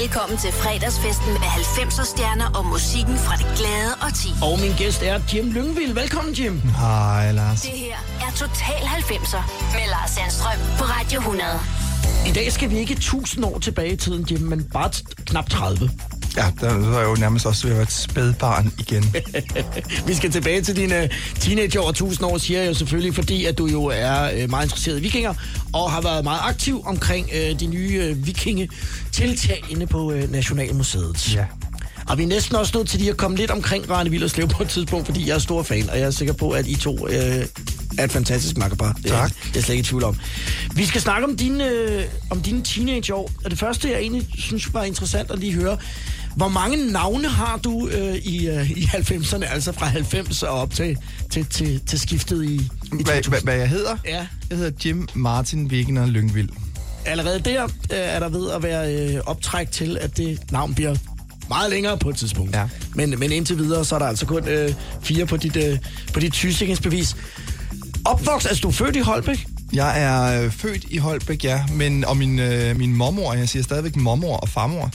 Velkommen til fredagsfesten med 90'er stjerner og musikken fra det glade og ti. Og min gæst er Jim Lyngvild. Velkommen, Jim. Hej, Lars. Det her er Total 90'er med Lars Sandstrøm på Radio 100. I dag skal vi ikke 1000 år tilbage i tiden, Jim, men bare t- knap 30. Ja, der er jo nærmest også ved at være et spædbarn igen. Vi skal tilbage til dine teenageår. 1000 år siger jeg jo selvfølgelig, fordi at du jo er øh, meget interesseret i vikinger, og har været meget aktiv omkring øh, de nye øh, vikingetiltag inde på øh, Nationalmuseet. Ja. Og vi er næsten også nødt til lige at komme lidt omkring Rane Villerslev på et tidspunkt, fordi jeg er stor fan, og jeg er sikker på, at I to øh, er et fantastisk makkerpar. Det Tak. det er jeg slet ikke i tvivl om. Vi skal snakke om dine, øh, om dine teenageår, og det første, jeg egentlig synes var interessant at lige høre, hvor mange navne har du øh, i, øh, i 90'erne, altså fra 90 og op til, til, til, til skiftet i, i Hvad, 2000? hvad, hvad jeg hedder? Ja. Jeg hedder Jim Martin Wegener Lyngvild. Allerede der øh, er der ved at være øh, optræk til, at det navn bliver meget længere på et tidspunkt. Ja. Men, men indtil videre, så er der altså kun øh, fire på dit, øh, på dit sygesikringsbevis. Opvokst, altså du er født i Holbæk? Jeg er øh, født i Holbæk, ja, men, og min, øh, min mormor, jeg siger stadigvæk mormor og farmor,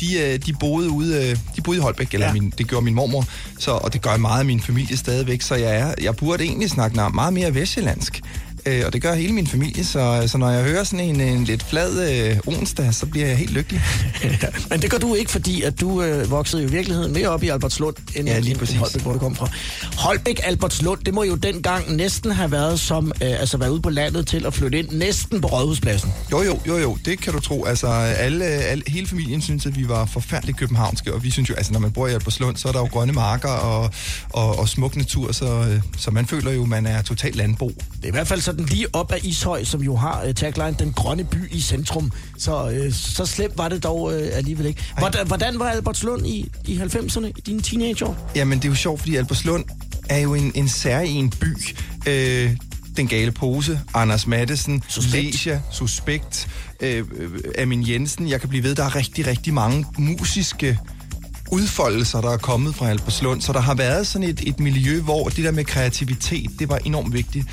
de, øh, de, boede ude, øh, de boede i Holbæk, eller Ja. min, det gjorde min mormor, så, og det gør meget af min familie stadigvæk, så jeg, er, jeg burde egentlig snakke na- meget mere vestjyllandsk. Øh, og det gør hele min familie, så, så når jeg hører sådan en, en lidt flad øh, onsdag, så bliver jeg helt lykkelig. Men det gør du ikke, fordi at du øh, voksede i virkeligheden mere op i Albertslund, end, Ja, lige end, præcis. Holbæk, hvor du kom fra. Holbæk, Albertslund, det må jo dengang næsten have været som, øh, altså været ude på landet til at flytte ind, næsten på Rådhuspladsen. Jo, jo, jo, jo, det kan du tro. Altså, alle, alle, hele familien synes, at vi var forfærdeligt københavnske, og vi synes jo, altså, når man bor i Albertslund, så er der jo grønne marker og, og, og smuk natur, så, øh, så man føler jo, man er totalt landbo. Det er i hvert fald sådan lige op ad Ishøj, som jo har uh, tagline, den grønne by i centrum. Så, uh, så slemt var det dog uh, alligevel ikke. Hvordan, hvordan var Albertslund i, i 90'erne, i dine teenageår? Jamen, det er jo sjovt, fordi Albertslund er jo en, en særlig by. Øh, den gale pose, Anders Mattesen. Lesia, Suspekt, øh, øh, Amin Jensen. Jeg kan blive ved, der er rigtig, rigtig mange musiske udfoldelser, der er kommet fra Albertslund. Så der har været sådan et, et miljø, hvor det der med kreativitet, det var enormt vigtigt.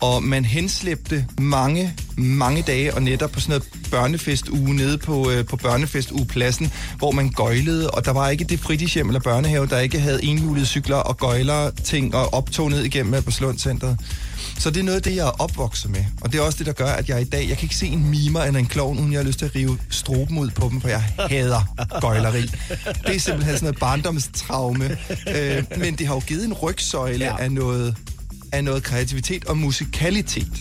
Og man henslæbte mange, mange dage og nætter på sådan noget børnefestuge nede på, øh, på børnefestuepladsen, hvor man gøjlede, og der var ikke det fritidshjem eller børnehave, der ikke havde enhjulede cykler og gøjler ting og optog ned igennem Albertslund Centeret. Så det er noget af det, jeg er opvokset med. Og det er også det, der gør, at jeg i dag, jeg kan ikke se en mimer eller en klovn, uden jeg har lyst til at rive stroben ud på dem, for jeg hader gøjleri. Det er simpelthen sådan noget barndomstraume. Øh, men det har jo givet en rygsøjle ja. af, noget, af noget kreativitet og musikalitet.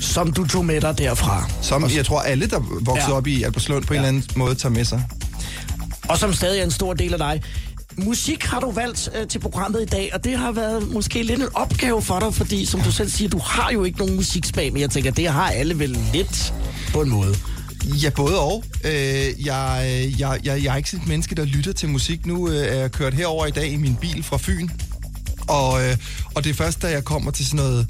Som du tog med dig derfra. Som jeg tror, alle, der voksede Ja. op i Albertslund, på ja. Ja. en eller anden måde tager med sig. Og som stadig er en stor del af dig. Musik har du valgt øh, til programmet i dag, og det har været måske lidt en opgave for dig, fordi som du selv siger, du har jo ikke nogen musiksmag, men jeg tænker, det har alle vel lidt på en måde. Ja, både og. Øh, jeg, jeg, jeg, jeg er ikke sådan et menneske, der lytter til musik. Nu øh, er jeg kørt herover i dag i min bil fra Fyn. Og, øh, og det er først, da jeg kommer til sådan noget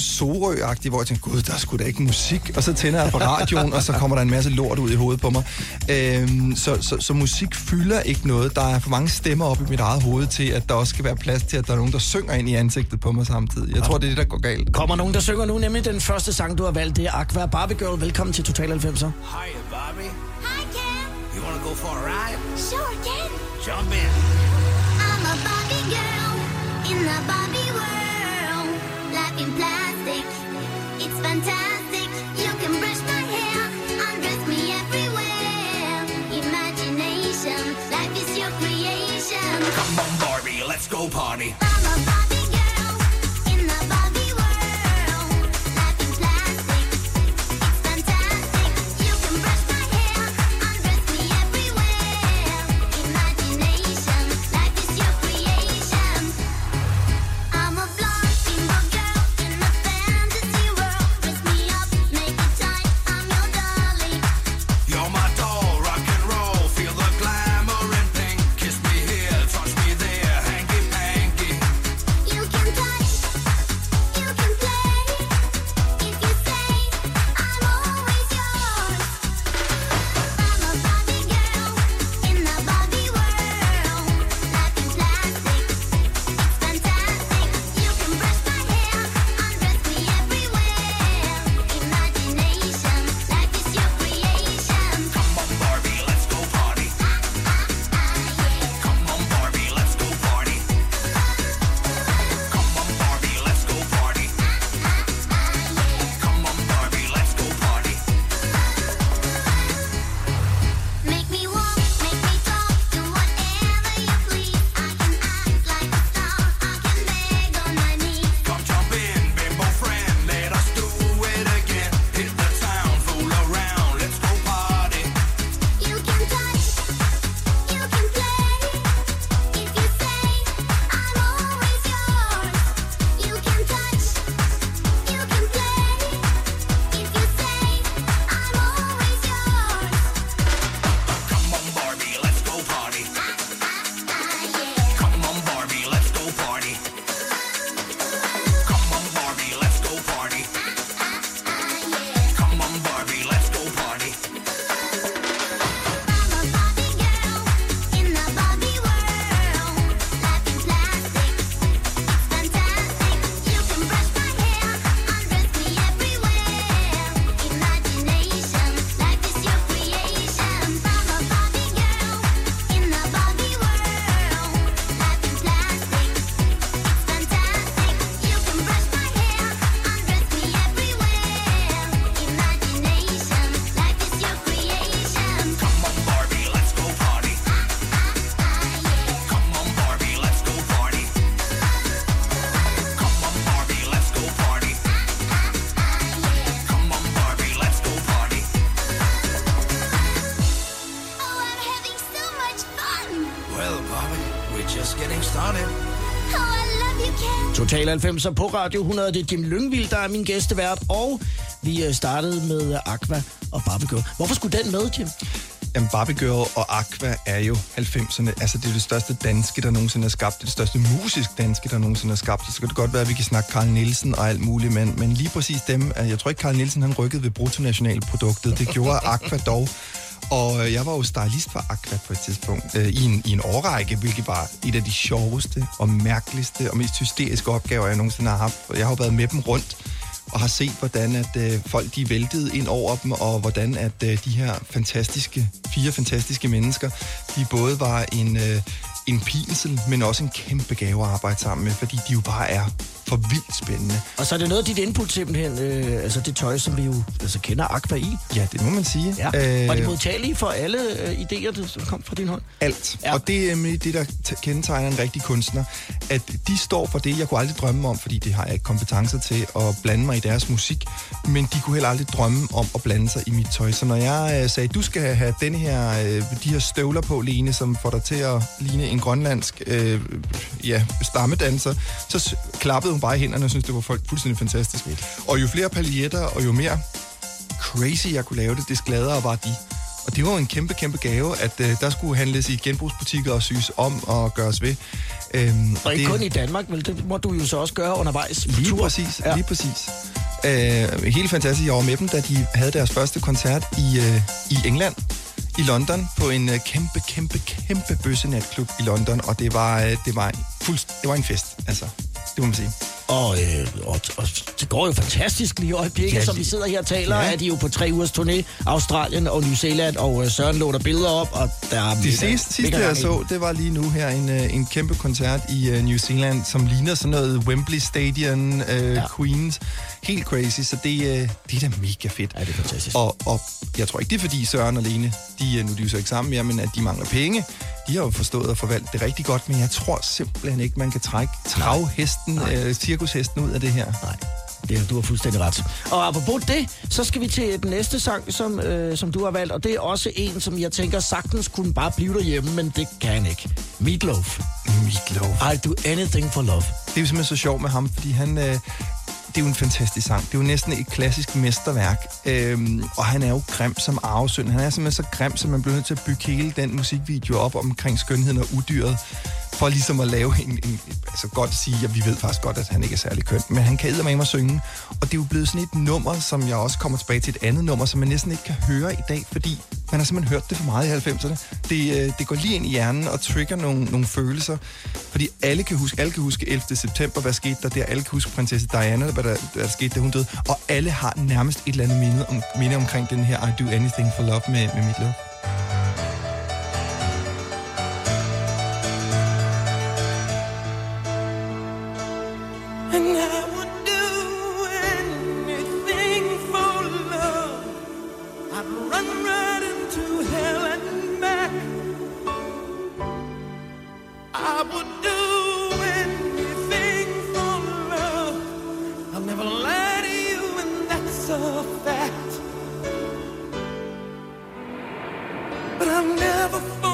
Sorø-agtigt, hvor jeg tænker, gud, der er sgu da ikke musik. Og så tænder jeg på radioen, og så kommer der en masse lort ud i hovedet på mig. Øhm, så, så, så musik fylder ikke noget. Der er for mange stemmer op i mit eget hoved til, at der også skal være plads til, at der er nogen, der synger ind i ansigtet på mig samtidig. Jeg tror, det er det, der går galt. Kommer nogen, der synger nu, nemlig den første sang, du har valgt, det er Aqua Barbie Girl. Velkommen til Total 90'er. Hiya, Bobby. Hi, Ken. You wanna go for a ride? Sure, Ken. Jump in. In the world. Life in plastic, it's fantastic. You can brush my hair, undress me everywhere. Imagination, life is your creation. Come on, Barbie, let's go party. Total 90'er på Radio 100. Det er Jim Lyngvild, der er min gæstevært, og vi øh, startede med Aqua og Barbie Girl. Hvorfor skulle den med, Jim? Jamen, Barbie Girl og Aqua er jo 90'erne. Altså, det er det største danske, der nogensinde er skabt. Det er det største musisk danske, der nogensinde er skabt. Så kan det godt være, at vi kan snakke Carl Nielsen og alt muligt, men, men lige præcis dem, øh, jeg tror ikke, Carl Nielsen han rykkede ved bruttonationalproduktet. Det gjorde Aqua dog. Og øh, jeg var jo stylist for Aqua på et tidspunkt øh, i, en, i en årrække, hvilket var et af de sjoveste og mærkeligste og mest hysteriske opgaver, jeg nogensinde har haft. Jeg har jo været med dem rundt og har set, hvordan at øh, folk de væltede ind over dem, og hvordan at øh, de her fantastiske, fire fantastiske mennesker, de både var en, øh, en pinsel, men også en kæmpe gave at arbejde sammen med, fordi de jo bare er for vildt spændende. Og så er det noget af dit input simpelthen, øh, altså det tøj, som vi jo altså, kender Aqua i. Ja, det må man sige. Ja. Øh, var de modtagelige for alle øh, idéer, der kom fra din hånd? alt. Ja. Og det er nemlig det, der kendetegner en rigtig kunstner. At de står for det, jeg kunne aldrig drømme om, fordi det har jeg ikke kompetencer til at blande mig i deres musik. Men de kunne heller aldrig drømme om at blande sig i mit tøj. Så når jeg øh, sagde, du skal have den her, øh, de her støvler på, Lene, som får dig til at ligne en grønlandsk øh, ja, stammedanser, så klappede hun bare i hænderne og syntes, det var folk fuldstændig fantastisk. Og jo flere paljetter, og jo mere crazy jeg kunne lave det, des gladere var de. Og det var jo en kæmpe, kæmpe gave, at øh, der skulle handles i genbrugsbutikker og syes om og gøres ved. Øhm, Og ikke det, kun i Danmark, vel? Det må du jo så også gøre undervejs Lige tur. præcis, Ja. lige præcis. Øh, helt fantastisk. Jeg var med dem, da de havde deres første koncert i, øh, i England, i London, på en øh, kæmpe, kæmpe, kæmpe bøssenatklub i London, og det var, øh, det var, fuldst, det var en fest, altså. Det må man sige. Og, øh, og, og det går jo fantastisk lige i øjeblikket, ja, som vi sidder her og taler, ja. Er de jo på tre ugers turné, Australien og New Zealand, og øh, Søren lå der billeder op, og der er Det mega- sidste, sidste mega jeg så, det var lige nu her en, øh, en kæmpe koncert i uh, New Zealand, som ligner sådan noget Wembley Stadium, uh, Ja. Queens. Helt crazy, så det, uh, det er da mega fedt. Ja, det er fantastisk. Og, og jeg tror ikke, det er fordi Søren og Lene, de, er- nu er de jo så ikke sammen mere, men at de mangler penge. De har jo forstået at forvalte det rigtig godt, men jeg tror simpelthen ikke, man kan trække travhesten, øh, cirkushesten ud af det her. Nej, det, du har fuldstændig ret. Og apropos det, så skal vi til den næste sang, som, øh, som du har valgt, og det er også en, som jeg tænker sagtens kunne bare blive derhjemme, men det kan han ikke. Meatloaf. Meatloaf. I do anything for love. Det er jo simpelthen så sjovt med ham, fordi han... Øh, det er jo en fantastisk sang. Det er jo næsten et klassisk mesterværk. Øhm, og han er jo grim som arvesøn. Han er simpelthen så grim, så man bliver nødt til at bygge hele den musikvideo op omkring skønheden og udyret, for ligesom at lave en... en altså godt at sige, at vi ved faktisk godt, at han ikke er særlig køn, men han kan med mig synge. Og det er jo blevet sådan et nummer, som jeg også kommer tilbage til et andet nummer, som man næsten ikke kan høre i dag, fordi man har simpelthen hørt det for meget i 90'erne. Det, øh, det går lige ind i hjernen og trigger nogle, nogle følelser, fordi alle kan huske, alle kan huske 11. september, hvad skete der der, alle kan huske prinsesse Diana, hvad der, hvad der skete, da hun døde, og alle har nærmest et eller andet minde, om, minde omkring den her I Do Anything for Love med, med mit love. That's a fact. But I'll never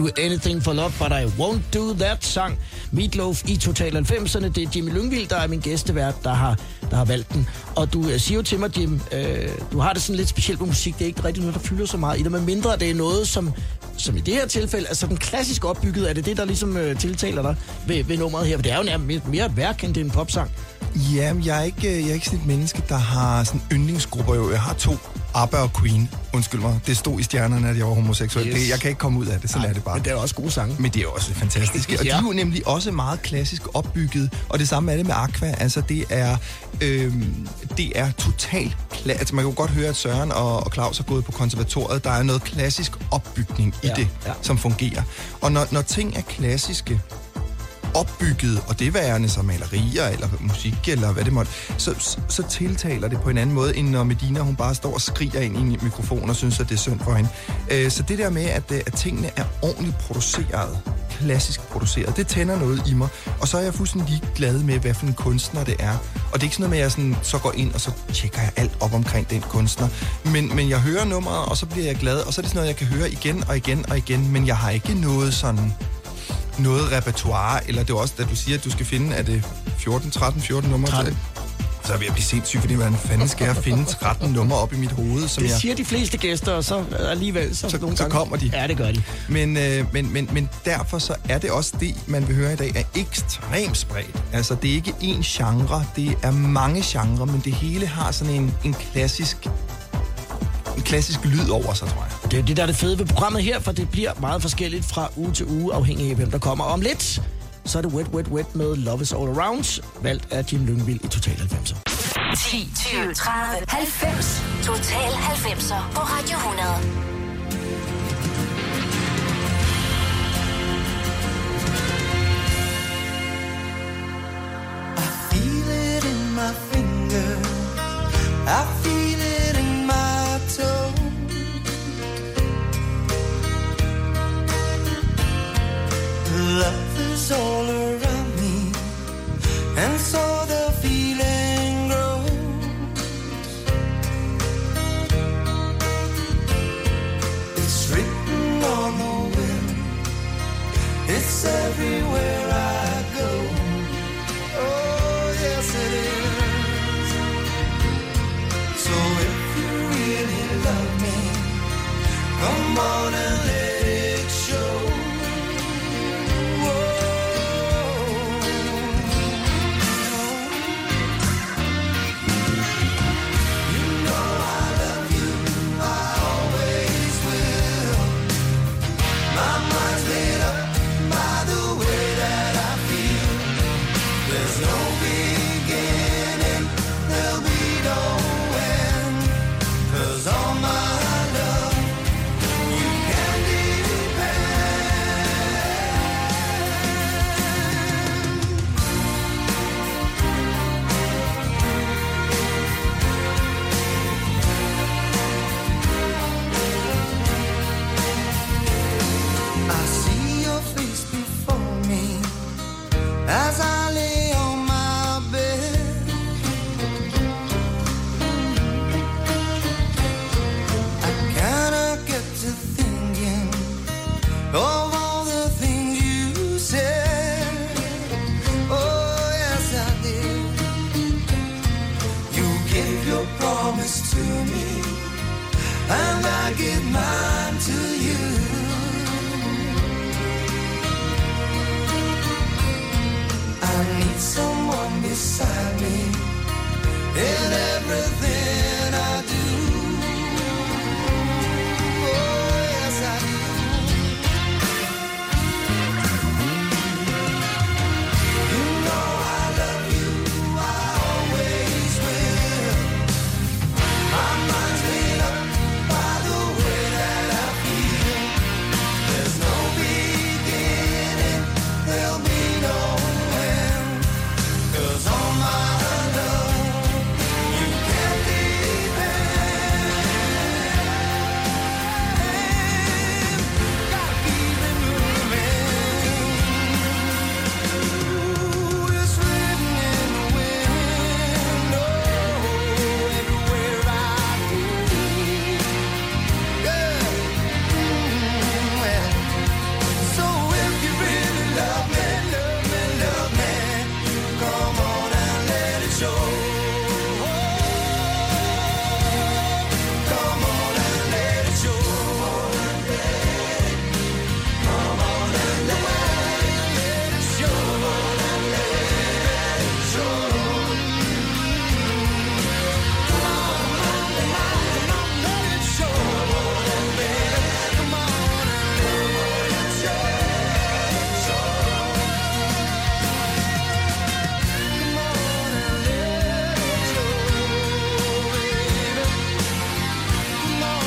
do anything for love, but I won't do that, sang Meatloaf i Total 90'erne. Det er Jimmy Lyngvild, der er min gæstevært, der har, der har valgt den. Og du øh, siger jo til mig, Jim, øh, du har det sådan lidt specielt med musik. Det er ikke rigtig noget, der fylder så meget i det, men mindre det er noget, som, som i det her tilfælde er sådan klassisk opbygget. Er det det, der ligesom øh, tiltaler dig ved, ved nummeret her? For det er jo nærmest mere et værk, end det er en popsang. Ja, jeg er ikke, øh, jeg er ikke sådan et menneske, der har sådan yndlingsgrupper. Jo. Jeg har to, ABBA og Queen. Undskyld mig, det stod i stjernerne, at jeg var homoseksuel. Yes. Det, jeg kan ikke komme ud af det, sådan er det bare. Men det er også gode sange. Men det er også fantastiske. Og de er jo nemlig også meget klassisk opbygget. Og det samme er det med Aqua. Altså, det er, øhm, det er totalt... Altså, man kan jo godt høre, at Søren og, og Claus har gået på konservatoriet. Der er noget klassisk opbygning i Ja, det, ja. som fungerer. Og når, når ting er klassiske, opbygget, og det værende som malerier eller musik eller hvad det måtte, så, så, så tiltaler det på en anden måde, end når Medina hun bare står og skriger ind i en mikrofon og synes, at det er synd for hende. Øh, så det der med, at, øh, at tingene er ordentligt produceret, klassisk produceret, det tænder noget i mig. Og så er jeg fuldstændig glad med, hvad for en kunstner det er. Og det er ikke sådan noget med, at jeg sådan, så går ind, og så tjekker jeg alt op omkring den kunstner. Men, men jeg hører nummeret, og så bliver jeg glad, og så er det sådan noget, jeg kan høre igen og igen og igen, men jeg har ikke noget sådan noget repertoire, eller det er også, da du siger, at du skal finde, er det 14, 13, 14 numre? 13. Så er jeg ved at blive sindssyg, fordi hvordan fanden skal jeg finde 13 numre op i mit hoved, som Det jeg... siger de fleste gæster, og så alligevel... Så, Så- nogle så gange, kommer de. Ja, det gør de. Men, øh, men, men, men derfor så er det også det, man vil høre i dag, er ekstremt spredt. Altså, det er ikke én genre, det er mange genrer, men det hele har sådan en, en klassisk en klassisk lyd over sig, tror jeg. Det er jo det, der er det fede ved programmet her, for det bliver meget forskelligt fra uge til uge, afhængig af, hvem der kommer. Og om lidt, så er det Wet Wet Wet med Love is All Around, valgt af Jim Lyngvild i Total 90'er. 10, 20, 30, 90. Total 90'er på Radio 100. feel it in my finger. I feel love is all around me, and so the feeling grows. It's written on the wind, it's everywhere I go. Oh, yes, it is. So if you really love me, come on and live.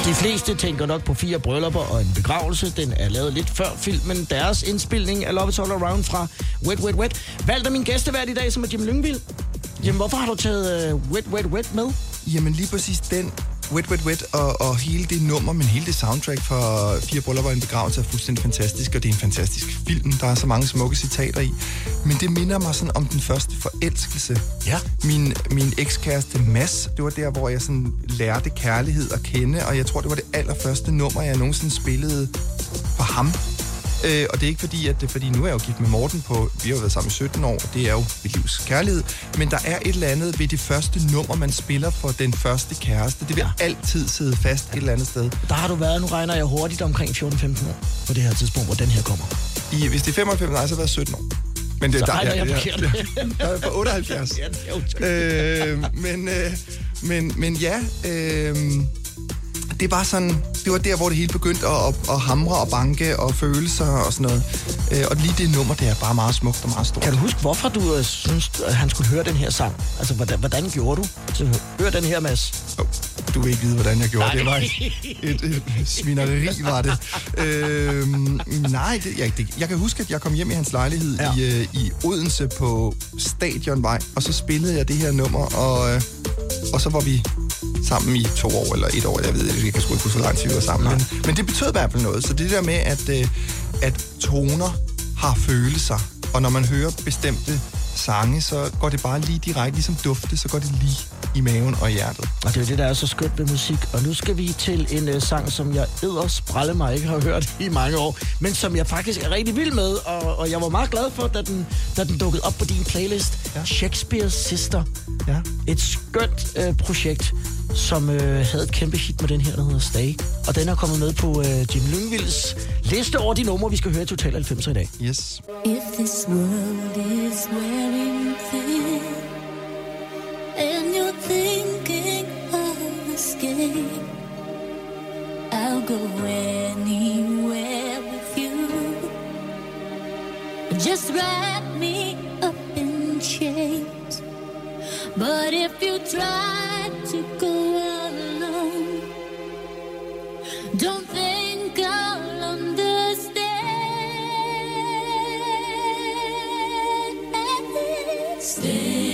De fleste tænker nok på fire bryllupper og en begravelse. Den er lavet lidt før filmen. Deres indspilning af Love Is All Around fra Wet Wet Wet. Valgte min gæstevært i dag, som er Jim Lyngvild. Jamen, hvorfor har du taget uh, Wet Wet Wet med? Jamen lige præcis den Wet Wet Wet og, og hele det nummer, men hele det soundtrack for Fire Bryllupper og en begravelse er fuldstændig fantastisk, og det er en fantastisk film. Der er så mange smukke citater i. Men det minder mig sådan om den første forelskelse. Ja. Min, min ekskæreste Mads, det var der, hvor jeg sådan lærte kærlighed at kende, og jeg tror, det var det allerførste nummer, jeg nogensinde spillede for ham. Øh, og det er ikke fordi, at det, fordi nu er jeg jo gift med Morten på, vi har jo været sammen i 17 år, og det er jo mit livs kærlighed. Men der er et eller andet ved det første nummer, man spiller for den første kæreste. Det vil ja. altid sidde fast et eller andet sted. Der har du været, nu regner jeg hurtigt, omkring 14-15 år på det her tidspunkt, hvor den her kommer. I, hvis det er 95, nej, så har jeg været 17 år. Men det, Så der, regner jeg ja, forkert. ja, jeg er på 78. Ja, det er øh, men, øh, men, men ja, øh, det var sådan, det var der, hvor det hele begyndte at, at, at hamre og banke og følelser og sådan noget. Øh, og lige det nummer, det er bare meget smukt og meget stort. Kan du huske, hvorfor du øh, synes, at han skulle høre den her sang? Altså, hvordan, hvordan gjorde du? Så hør den her, Mads. Oh, du vil ikke vide, hvordan jeg gjorde Nej. det. var et, et, et svineri, var det. øhm, nej, det, jeg, det, jeg kan huske, at jeg kom hjem i hans lejlighed Ja. ja. i, øh, i Odense på Stadionvej, og så spillede jeg det her nummer, og, øh, og så var vi sammen i to år eller et år, jeg ved ikke, jeg kan sgu ikke huske, hvor lang tid vi var sammen. Men, men det betød i hvert fald noget. Så det der med, at, øh, at toner har følelser, og når man hører bestemte sange, så går det bare lige direkte, ligesom dufte, så går det lige i maven og i hjertet. Og det er det, der er så skønt ved musik. Og nu skal vi til en uh, sang, som jeg edder sprælle mig ikke har hørt i mange år, men som jeg faktisk er rigtig vild med, og, og jeg var meget glad for, da den, da den dukkede op på din playlist. Ja. Shakespeare's Sister. Ja. Et skønt uh, projekt, som uh, havde et kæmpe hit med den her, der hedder Stay. Og den er kommet med på uh, Jim Lyngvilds liste over de numre, vi skal høre i Total 90 i dag. Yes. If this world is wearing thin and you're thinking of escape, I'll go anywhere with you. Just wrap me up in chains. But if you try to go alone, don't think I'll understand. Stay,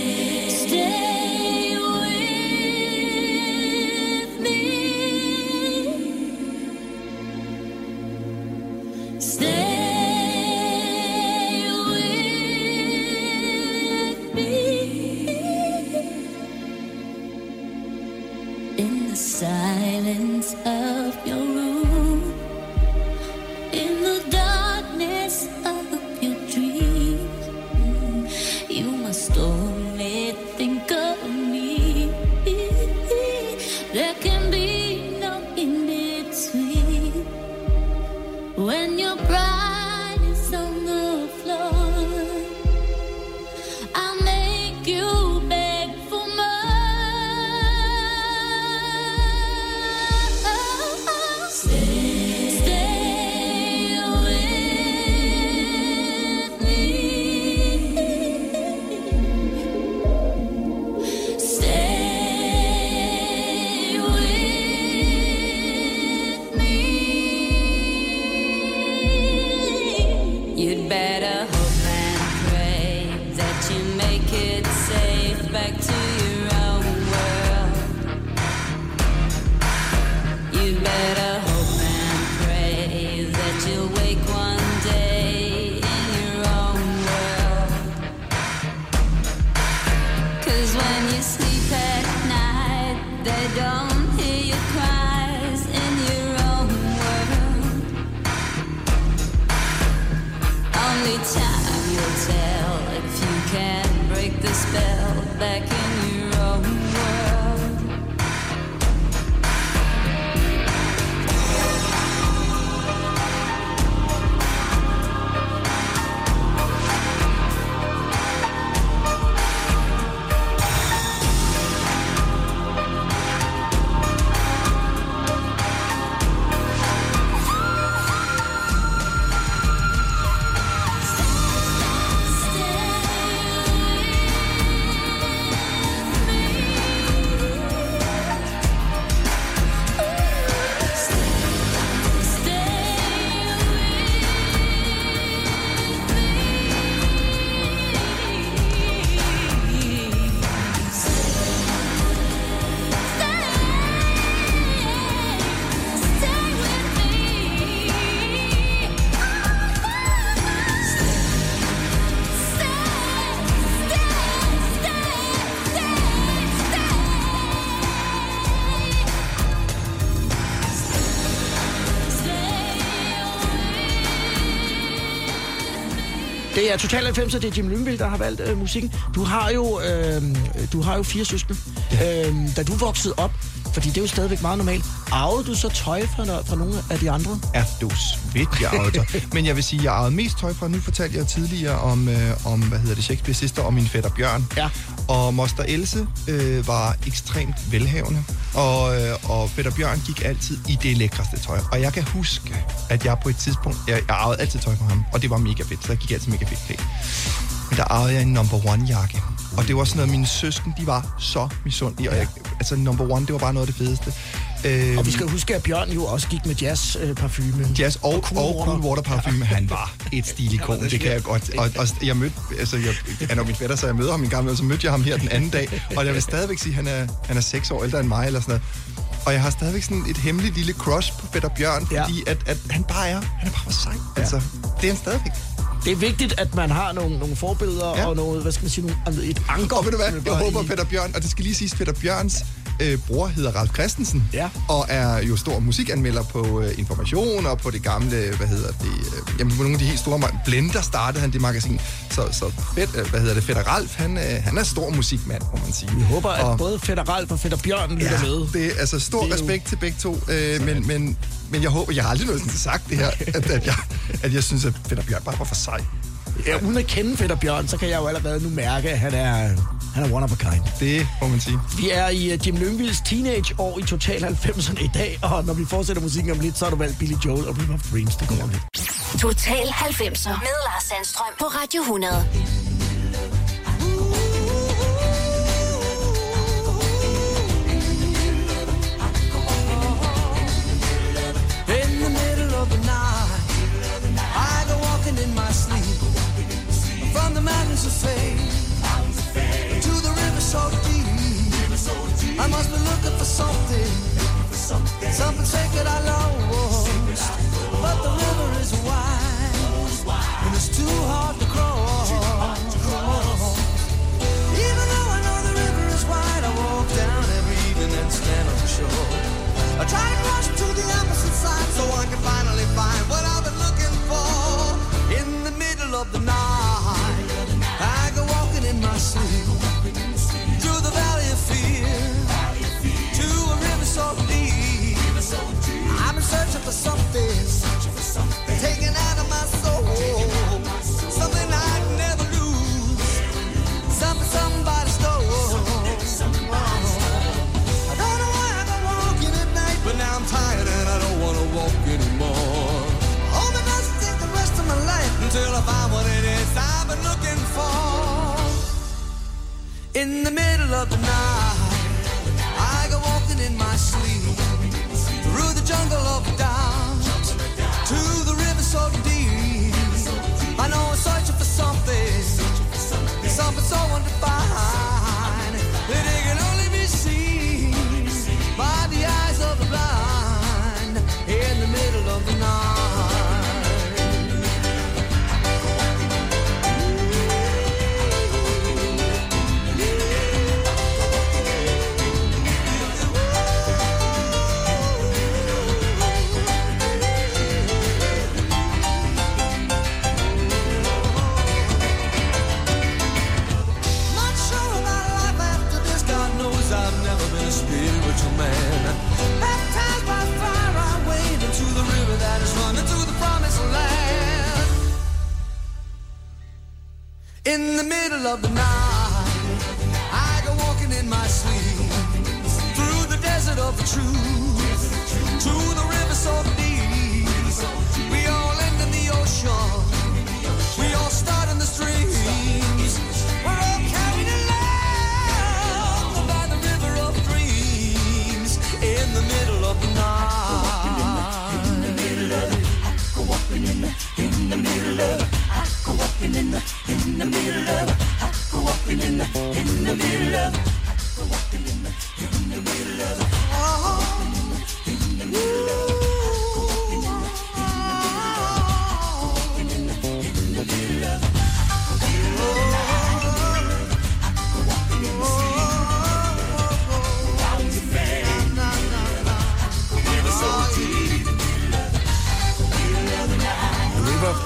Det er Total 90, og det er Jim Lyngvild, der har valgt øh, musikken. Du har jo, øh, du har jo fire søskende. Ja. Øh, da du voksede op, fordi det er jo stadigvæk meget normalt, arvede du så tøj fra, fra nogle af de andre? er du svedt, jeg arvede tøj. Men jeg vil sige, jeg arvede mest tøj fra, nu fortalte jeg tidligere om, øh, om hvad hedder det, Shakespeare Sister og min fætter Bjørn. Ja. Og moster Else øh, var ekstremt velhavende, og, øh, og Peter Bjørn gik altid i det lækreste tøj. Og jeg kan huske, at jeg på et tidspunkt, jeg, jeg arvede altid tøj fra ham, og det var mega fedt, så jeg gik altid mega fedt klædt. Men der arvede jeg en number one jakke. Og det var sådan noget, mine søsken, de var så misundelige. Og jeg, altså number one, det var bare noget af det fedeste. Øh, Og vi skal huske, at Bjørn jo også gik med jazz-parfume. Jazz og, og, Cool og Water. Cool Water parfume, han var et stilikon, det kan jeg godt. Og, og jeg mødte, altså jeg, han er min fætter, så jeg møder ham en gang, og så mødte jeg ham her den anden dag, og jeg vil stadigvæk sige, at han er, han er seks år ældre end mig, eller sådan noget. Og jeg har stadigvæk sådan et hemmeligt lille crush på fætter Bjørn, Ja. fordi at, at han bare er, han er bare for sej. Altså, det er han stadigvæk. Det er vigtigt, at man har nogle, nogle forbilleder Ja. ja. og noget, hvad skal man sige, nogle, altså et anker. Og ved du hvad, jeg håber i- Peter Bjørn, og det skal lige siges, Peter Bjørns øh, bror hedder Ralf Christensen, Ja. og er jo stor musikanmelder på øh, Information og på det gamle, hvad hedder det, øh, jamen på nogle af de helt store, Blender startede han det magasin, så, så Fed, øh, hvad hedder det, Fætter Ralf, han, øh, han er stor musikmand, må man sige. Vi håber, at Og- både Fætter Ralf og Fætter Bjørn lytter Ja, med. det er altså stor Det er jo- respekt til begge to, øh, men, men, men jeg håber, jeg har aldrig nogensinde sagt det her, at, at, jeg, at jeg synes, at Peter Bjørn bare var for sej. Ja, uden at kende Fætter Bjørn, så kan jeg jo allerede nu mærke, at han er, han er one of a kind. Det må man sige. Vi er i uh, Jim Lyngvilds teenageår i Total 90'erne i dag, og når vi fortsætter musikken om lidt, så har du valgt Billy Joel og River of Dreams. Det kommer om lidt. Total 90'er med Lars Sandstrøm på Radio 100. The mountains of fame to the river so deep. I must be looking for something, something sacred I lost. But the river is wide, and it's too hard to cross.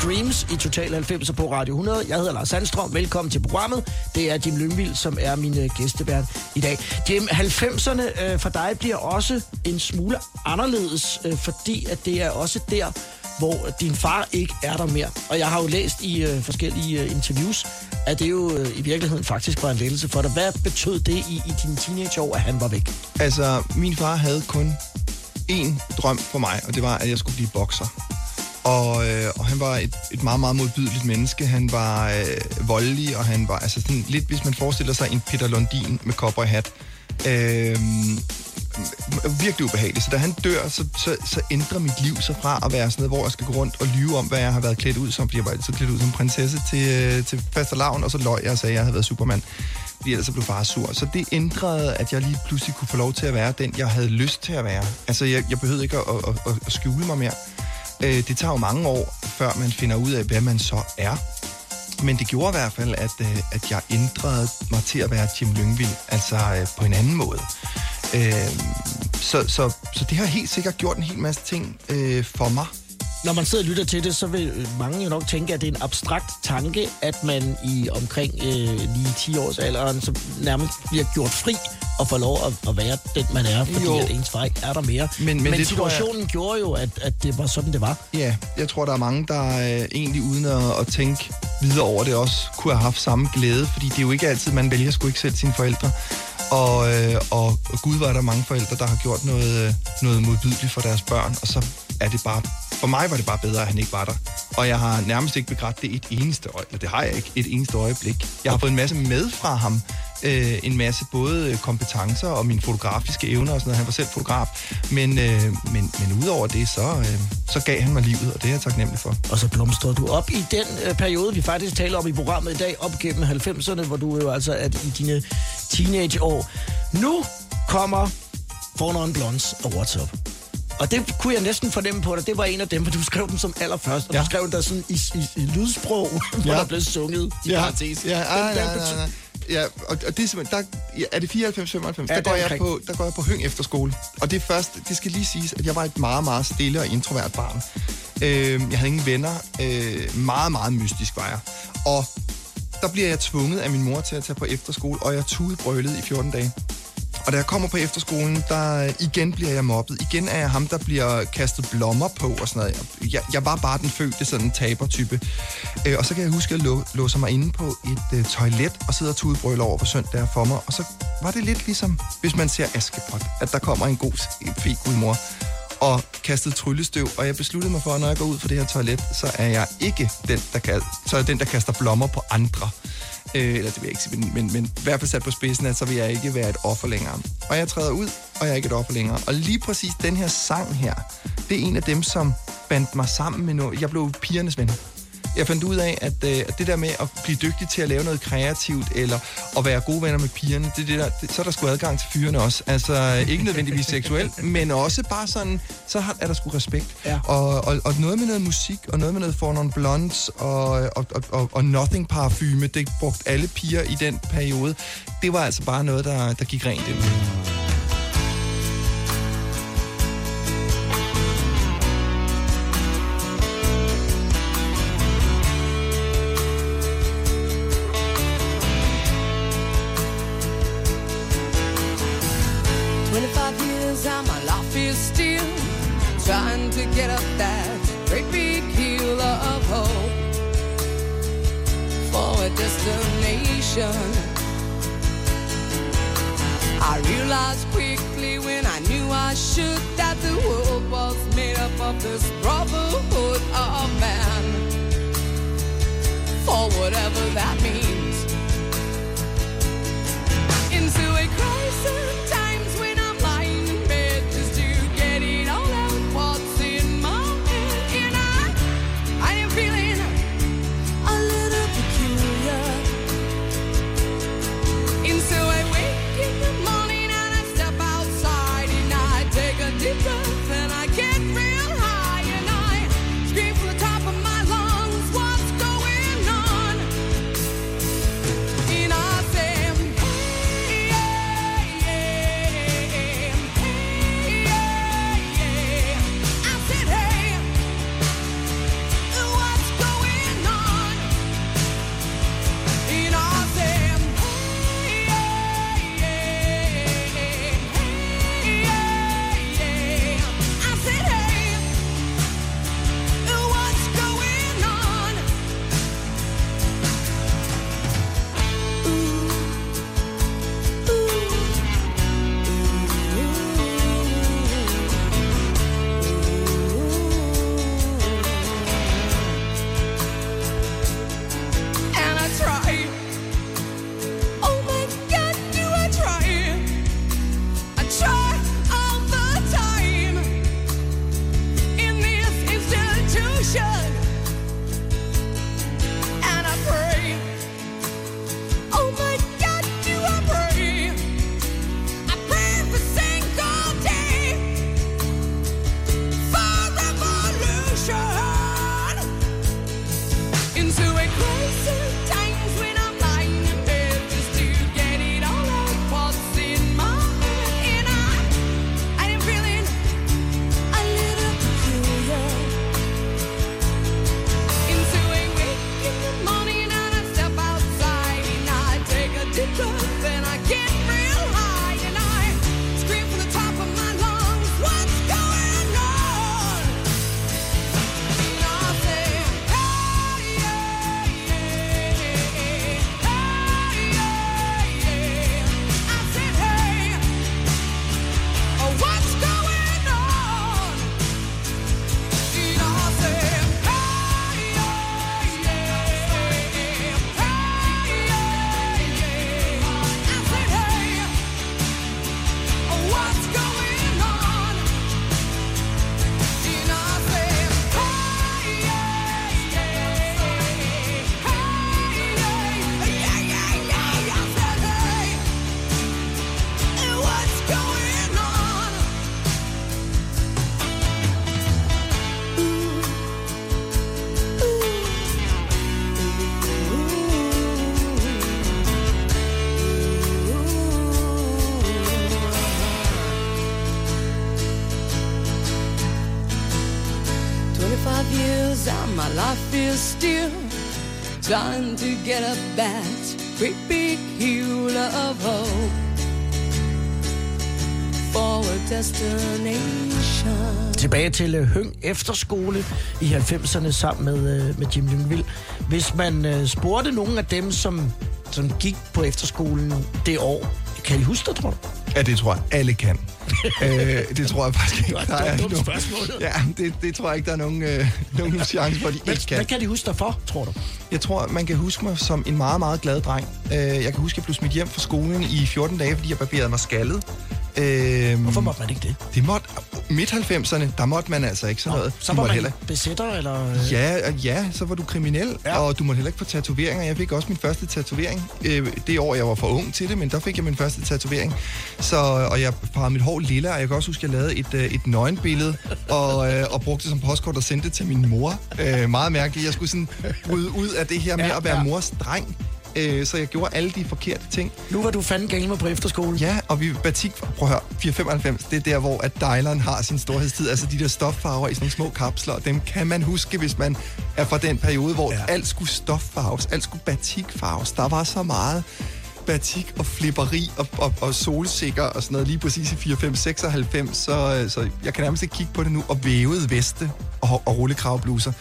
Dreams i Total 90 på Radio 100. Jeg hedder Lars Sandstrøm. Velkommen til programmet. Det er Jim Lønvild, som er min øh, gæstevært i dag. Jim, 90'erne øh, for dig bliver også en smule anderledes, øh, fordi at det er også der, hvor din far ikke er der mere. Og jeg har jo læst i øh, forskellige øh, interviews, at det jo øh, i virkeligheden faktisk var en lettelse for dig. Hvad betød det i, i dine teenageår, at han var væk? Altså, min far havde kun én drøm for mig, og det var, at jeg skulle blive bokser. Og, øh, og han var et, et meget, meget modbydeligt menneske. Han var øh, voldelig, og han var altså sådan lidt, hvis man forestiller sig en Peter Lundin med kopper hat. Øh, virkelig ubehageligt. Så da han dør, så, så, så ændrer mit liv sig fra at være sådan noget, hvor jeg skal gå rundt og lyve om, hvad jeg har været klædt ud som. Fordi jeg var altid klædt ud som prinsesse til, øh, til fastelavn, og så løg jeg og sagde, at jeg havde været Superman. Fordi ellers så blev far sur. Så det ændrede, at jeg lige pludselig kunne få lov til at være den, jeg havde lyst til at være. Altså, jeg, jeg behøvede ikke at, at, at, at skjule mig mere. Øh, det tager jo mange år, før man finder ud af, hvad man så er. Men det gjorde i hvert fald, at, øh, at jeg ændrede mig til at være Jim Lyngvild, altså øh, på en anden måde. Øh, så, så, så det har helt sikkert gjort en hel masse ting øh, for mig. Når man sidder og lytter til det, så vil mange jo nok tænke, at det er en abstrakt tanke, at man i omkring øh, lige 10 års alderen, så nærmest bliver gjort fri og får lov at, at være den, man er, fordi Jo. at ens vej er der mere. Men- men men det tror jeg- situationen gjorde jo, at, at det var sådan, det var. Ja, jeg tror, der er mange, der øh, egentlig uden at, at tænke videre over det også kunne have haft samme glæde, fordi det er jo ikke altid, man vælger sgu ikke selv sine forældre. Og, øh, og, og gud var der mange forældre, der har gjort noget, øh, noget modbydeligt for deres børn, og så er det bare... For mig var det bare bedre, at han ikke var der. Og jeg har nærmest ikke begrædt det et eneste øjeblik. Det har jeg ikke et eneste øjeblik. Jeg har fået en masse med fra ham. Øh, en masse både kompetencer og mine fotografiske evner og sådan noget. Han var selv fotograf. Men, øh, men, men udover det, så, øh, så gav han mig livet, og det er jeg taknemmelig for. Og så blomstrede du op i den øh, periode, vi faktisk taler om i programmet i dag, op gennem 90'erne, hvor du jo altså er i dine teenageår. Nu kommer Four Blondes og What's Up. Og det kunne jeg næsten fornemme på dig. Det var en af dem, for du skrev den som allerførst. Og ja. Ja. du skrev den der sådan i, i, i lydsprog, hvor Ja. der blev sunget i parentes. Ja, Den ah, der nej, nej, nej. Ja, og, og det er simpelthen, der, ja, er det 94, 95? Ja, der, går jeg på, der går jeg på Høng Efterskole. Og det er først, det skal lige siges, at jeg var et meget, meget stille og introvert barn. Øh, jeg havde ingen venner. Øh, meget, meget mystisk var jeg. Og der bliver jeg tvunget af min mor til at tage på efterskole, og jeg tudebrølede i 14 dage. Og da jeg kommer på efterskolen, der øh, igen bliver jeg mobbet. Igen er jeg ham, der bliver kastet blommer på og sådan noget. Jeg, jeg var bare den fødte sådan tabertype. Øh, og så kan jeg huske, at jeg lå, låser mig inde på et øh, toilet og sidder og tudebrøler over på søndag for mig. Og så var det lidt ligesom, hvis man ser Askepot, at der kommer en god øh, fed gudmor og kastet tryllestøv, og jeg besluttede mig for, at når jeg går ud fra det her toilet, så er jeg ikke den, der, kan, så er den, der kaster blommer på andre. Øh, eller det vil jeg ikke sige, men, men, men i hvert fald sat på spidsen, at så vil jeg ikke være et offer længere. Og jeg træder ud, og jeg er ikke et offer længere. Og lige præcis den her sang her, det er en af dem, som bandt mig sammen med noget. Jeg blev pigernes ven. Jeg fandt ud af, at, øh, at det der med at blive dygtig til at lave noget kreativt, eller at være gode venner med pigerne, det, det der, det, så er der sgu adgang til fyrene også. Altså ikke nødvendigvis seksuelt, men også bare sådan, så har, er der sgu respekt. Ja. Og, og, og noget med noget musik, og noget med noget For Non Blondes, og, og, og, og, og Nothing parfume, det brugte alle piger i den periode. Det var altså bare noget, der, der gik rent ind. Time to get up that great big hill of hope for a destination. Tilbage til uh, Høng Efterskole i 90'erne sammen med, uh, med Jim Lyngvild. Hvis man uh, spurgte nogen af dem, som, som gik på efterskolen det år, kan I huske det, tror du? Ja, det tror jeg, alle kan. øh, det tror jeg faktisk ikke, der er nogen... spørgsmål. Ja, det, det tror jeg ikke, der er nogen, øh, nogen chance for, at de ikke kan. hvad kan de huske dig for, tror du? Jeg tror, man kan huske mig som en meget, meget glad dreng. Øh, jeg kan huske, at jeg blev smidt hjem fra skolen i 14 dage, fordi jeg barberede mig skaldet. Øh, Hvorfor måtte man ikke det? Det måtte... Midt 90'erne, der måtte man altså ikke sådan noget. Så var man heller- besætter, eller... øh, Ja, ja, så var du kriminel, Ja. ja. og du måtte heller ikke få tatoveringer. Jeg fik også min første tatovering øh, det år, jeg var for ung til det, men der fik jeg min første tatovering. Så, og jeg farvede mit hår lilla, og jeg kan også huske, at jeg lavede et, øh, et nøgenbillede, og, øh, og brugte det som postkort og sendte det til min mor. Øh, meget mærkeligt. Jeg skulle sådan bryde ud af det her med Ja, at være ja. mors dreng. Øh, så jeg gjorde alle de forkerte ting. Nu var du fanden gamer på efterskole. Ja, og vi batik, prøv at høre, 495, det er der, hvor at Dylan har sin storhedstid. Altså de der stoffarver i sådan nogle små kapsler, dem kan man huske, hvis man er fra den periode, hvor Ja. alt skulle stoffarves, alt skulle batikfarves. Der var så meget batik og flipperi og, og, og solsikker og sådan noget lige præcis i 4, 5, 96, så, øh, så jeg kan nærmest ikke kigge på det nu, og vævede veste og, og rullekravbluser.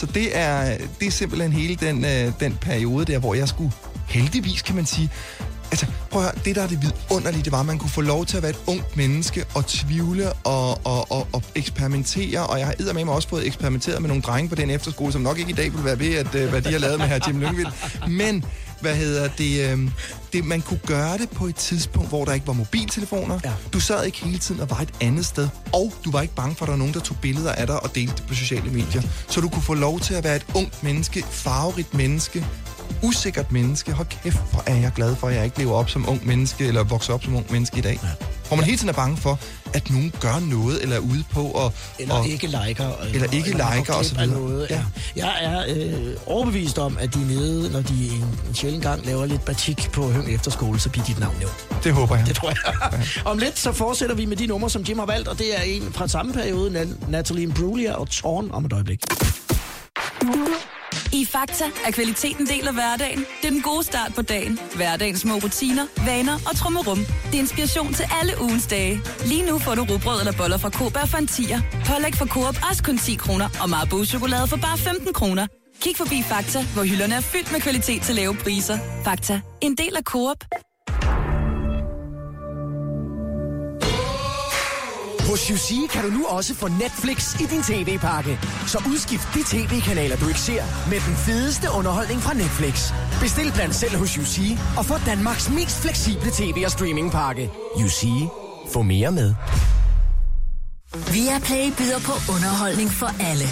Så det er, det er simpelthen hele den, øh, den periode der, hvor jeg skulle heldigvis, kan man sige, Altså, prøv at høre, det der er det vidunderlige, det var, at man kunne få lov til at være et ungt menneske og tvivle og, og, og, og eksperimentere. Og jeg har eddermame også fået eksperimenteret med nogle drenge på den efterskole, som nok ikke i dag vil være ved, at, øh, hvad de har lavet med her Jim Lyngvild. Men, hvad hedder det, øh, det, man kunne gøre det på et tidspunkt, hvor der ikke var mobiltelefoner. Ja. Du sad ikke hele tiden og var et andet sted. Og du var ikke bange for, at der var nogen, der tog billeder af dig og delte det på sociale medier. Så du kunne få lov til at være et ungt menneske, farverigt menneske, usikkert menneske. Hold kæft, hvor er jeg glad for, at jeg ikke lever op som ung menneske, eller vokser op som ung menneske i dag. Ja. Hvor man hele tiden er bange for, at nogen gør noget, eller er ude på og... Eller og, ikke liker. Eller ikke man går liker, og så videre. Noget, ja. Ja. Jeg er øh, overbevist om, at de er nede, når de en, en sjældent gang laver lidt batik på Høng Efterskole, så bliver dit navn nævnt. Det håber jeg. Det tror jeg. Om lidt så fortsætter vi med de numre, som Jim har valgt, og det er en fra samme periode, Na- Natalie Imbruglia og Torn om et øjeblik. I Fakta er kvaliteten del af hverdagen. Det er den gode start på dagen. Hverdagens små rutiner, vaner og trummerum. Det er inspiration til alle ugens dage. Lige nu får du rugbrød eller boller fra Coop for en tiger. Pålæg fra Coop også kun 10 kroner. Og Marabou chokolade for bare 15 kroner. Kig forbi Fakta, hvor hylderne er fyldt med kvalitet til lave priser. Fakta. En del af Coop. Hos UC kan du nu også få Netflix i din tv-pakke. Så udskift de tv-kanaler, du ikke ser, med den fedeste underholdning fra Netflix. Bestil blandt selv hos UC og få Danmarks mest fleksible tv- og streamingpakke. UC. Få mere med. Viaplay byder på underholdning for alle.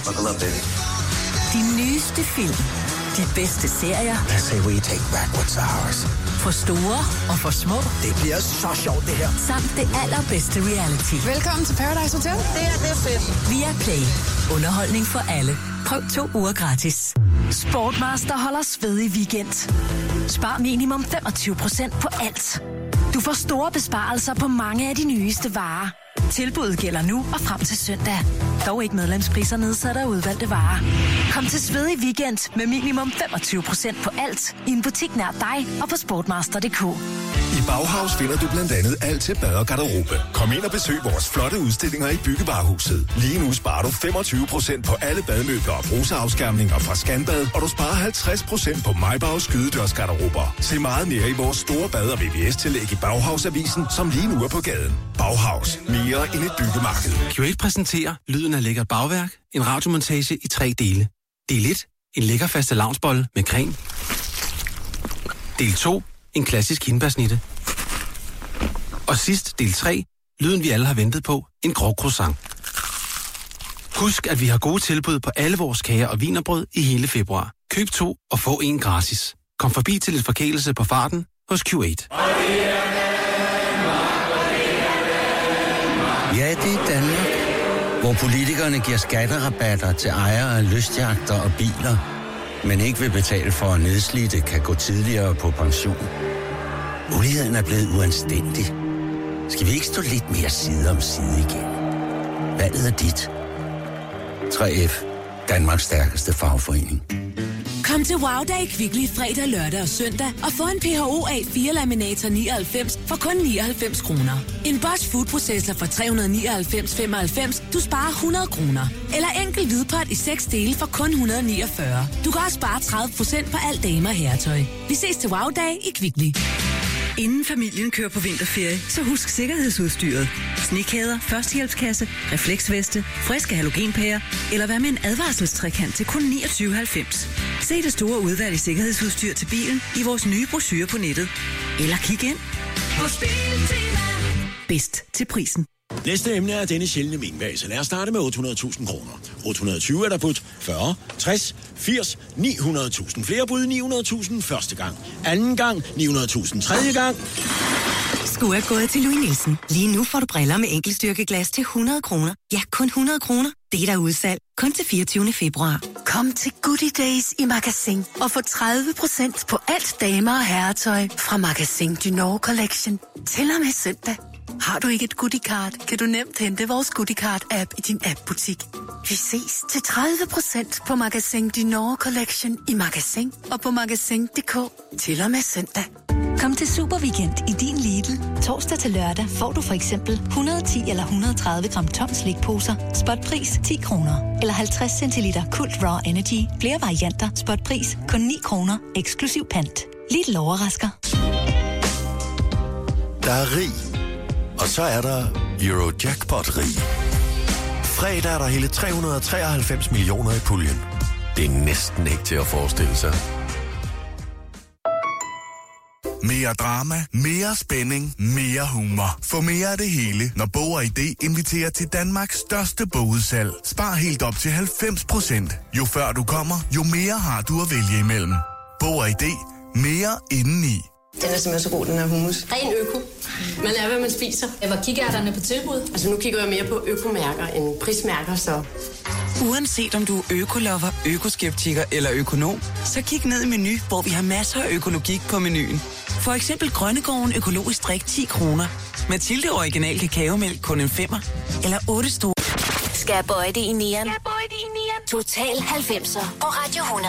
De nyeste film. De bedste serier. I say we take back what's ours. For store og for små. Det bliver så sjovt, det her. Samt det allerbedste reality. Velkommen til Paradise Hotel. Det her, det er fedt. Viaplay. Underholdning for alle. Prøv to uger gratis. Sportmaster holder svedig weekend. Spar minimum 25% på alt. Du får store besparelser på mange af de nyeste varer. Tilbuddet gælder nu og frem til søndag. Dog ikke medlemspriser nedsat af udvalgte varer. Kom til svedig weekend med minimum 25% på alt i en butik nær dig og på sportmaster.dk. I Bauhaus finder du blandt andet alt til bad og garderobe. Kom ind og besøg vores flotte udstillinger i Byggevarehuset. Lige nu sparer du 25% på alle badmøbler og bruseafskærmninger fra Scanbad, og du sparer 50% på Majbags skydedørsgarderober. Se meget mere i vores store bad- og VVS-tillæg i Bauhaus-avisen, som lige nu er på gaden. Bauhaus. Mere end et byggemarked. Q8 præsenterer Lyden af lækkert bagværk, en radiomontage i tre dele. Del 1. En lækker faste lavnsbolle med creme. Del 2. En klassisk hindbærsnitte. Og sidst, del 3. Lyden vi alle har ventet på. En grov croissant. Husk, at vi har gode tilbud på alle vores kager og vinerbrød i hele februar. Køb to og få en gratis. Kom forbi til lidt forkælelse på farten hos Q8. Ja, det er Danmark, hvor politikerne giver skatterabatter til ejere af lystjagter og biler, men ikke vil betale for, at nedslidte kan gå tidligere på pension. Muligheden er blevet uanstændig. Skal vi ikke stå lidt mere side om side igen? Valget er dit. 3F Danmarks stærkeste fagforening. Kom til Wow Day Kvickly fredag, lørdag og søndag og få en PHO A4 Laminator 99 for kun 99 kroner. En Bosch Food Processor for 399,95. Du sparer 100 kroner. Eller enkel hvidpot i 6 dele for kun 149. Du kan også spare 30% på alt damer og herretøj. Vi ses til Wow Day i Kvickly. Inden familien kører på vinterferie, så husk sikkerhedsudstyret. Snekæder, førstehjælpskasse, refleksveste, friske halogenpærer, eller hvad med en advarselstrækant til kun 29,90. Se det store udvalg i sikkerhedsudstyr til bilen i vores nye brochure på nettet. Eller kig ind. På Bedst til prisen. Næste emne er denne sjældne vinvase. Lad os starte med 800.000 kroner. 820 er der budt 40, 60, 80, 900.000. Flere bud 900.000 første gang. Anden gang 900.000 tredje gang. Skulle er gået til Louis Nielsen. Lige nu får du briller med enkeltstyrkeglas til 100 kroner. Ja, kun 100 kroner. Det er der udsalg. Kun til 24. februar. Kom til Goodie Days i Magasin og få 30% på alt damer og herretøj fra Magasin du Nord Collection. Til og med søndag. Har du ikke et goodie card, kan du nemt hente vores goodie card app i din app-butik. Vi ses til 30% på Magasin du Nord Collection i Magasin og på magasin.dk til og med søndag. Kom til Super Weekend i din Lidl. Torsdag til lørdag får du for eksempel 110 eller 130 gram tom slikposer. Spotpris 10 kroner. Eller 50 centiliter Kult Raw Energy. Flere varianter. Spotpris kun 9 kroner. Eksklusiv pant. Lidl overrasker. Der er rig. Og så er der Eurojackpot-rig. Fredag er der hele 393 millioner i puljen. Det er næsten ikke til at forestille sig. Mere drama, mere spænding, mere humor. Få mere af det hele, når Bog og ID inviterer til Danmarks største bogudsalg. Spar helt op til 90%. Jo før du kommer, jo mere har du at vælge imellem. Bog og ID. Mere indeni. Den er simpelthen så god, den her hummus. Ren øko. Man er, hvad man spiser. Jeg var kikærterne på tilbud. Altså, nu kigger jeg mere på økomærker end prismærker, så... Uanset om du er økolover, økoskeptiker eller økonom, så kig ned i menu, hvor vi har masser af økologik på menuen. For eksempel Grønnegården økologisk drik 10 kroner. Mathilde Original Kakaomælk kun en femmer. Eller 8 store... Skal jeg bøje det i nieren? Total 90'er på Radio 100.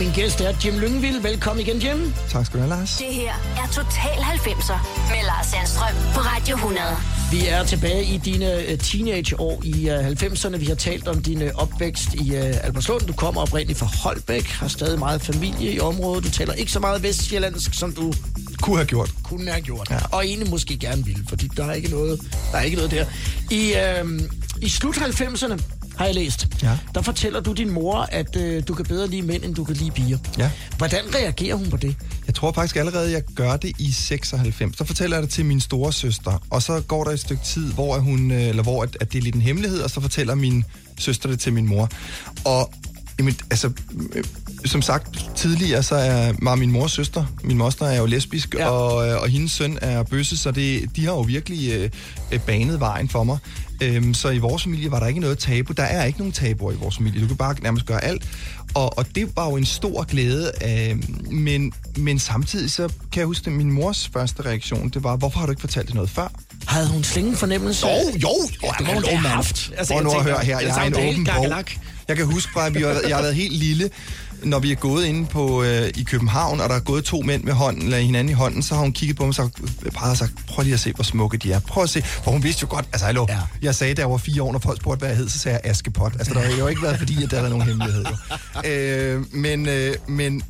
min gæst er Jim Lyngvild. Velkommen igen, Jim. Tak skal du have, Lars. Det her er Total 90'er med Lars Sandstrøm på Radio 100. Vi er tilbage i dine øh, teenageår i øh, 90'erne. Vi har talt om din øh, opvækst i øh, Albertslund. Du kommer oprindeligt fra Holbæk, har stadig meget familie i området. Du taler ikke så meget vestjyllandsk, som du Kunne have gjort. kunne have gjort. Ja. Og egentlig måske gerne ville, fordi der er ikke noget, der, er ikke noget der. I, øh, I slut 90'erne, har jeg læst, Ja. der fortæller du din mor, at øh, du kan bedre lide mænd, end du kan lide piger. Ja. Hvordan reagerer hun på det? Jeg tror faktisk allerede, jeg gør det i 96. Så fortæller jeg det til min store søster, og så går der et stykke tid, hvor, at hun, øh, eller hvor at, at det er lidt en hemmelighed, og så fortæller min søster det til min mor. Og jamen, altså, øh, som sagt tidligere, så er mig min mors søster, min moster er jo lesbisk, ja. og, øh, og hendes søn er bøsse, så det, de har jo virkelig øh, banet vejen for mig. Øhm, så i vores familie var der ikke noget tabu. Der er ikke nogen tabuer i vores familie. Du kan bare nærmest gøre alt. Og, og det var jo en stor glæde. Øh, men, men samtidig så kan jeg huske, at min mors første reaktion, det var, hvorfor har du ikke fortalt det noget før? Havde hun slingen fornemmelse? Jo, jo, jo, Ja, det må hun haft. Altså, Prøv jeg nu at høre her, jeg er er en åben helt bog. Jeg kan huske at vi har, jeg har været helt lille, når vi er gået inde på, øh, i København, og der er gået to mænd med hånden, eller hinanden i hånden, så har hun kigget på mig og sagt, peget og sagt, prøv lige at se, hvor smukke de er. Prøv at se, for hun vidste jo godt, altså hallo, ja. jeg sagde, da jeg var fire år, når folk spurgte, hvad jeg hed, så sagde jeg Askepot. Altså, der har jo ikke været, fordi at der er nogen hemmelighed. Jo. Øh, men, øh, men,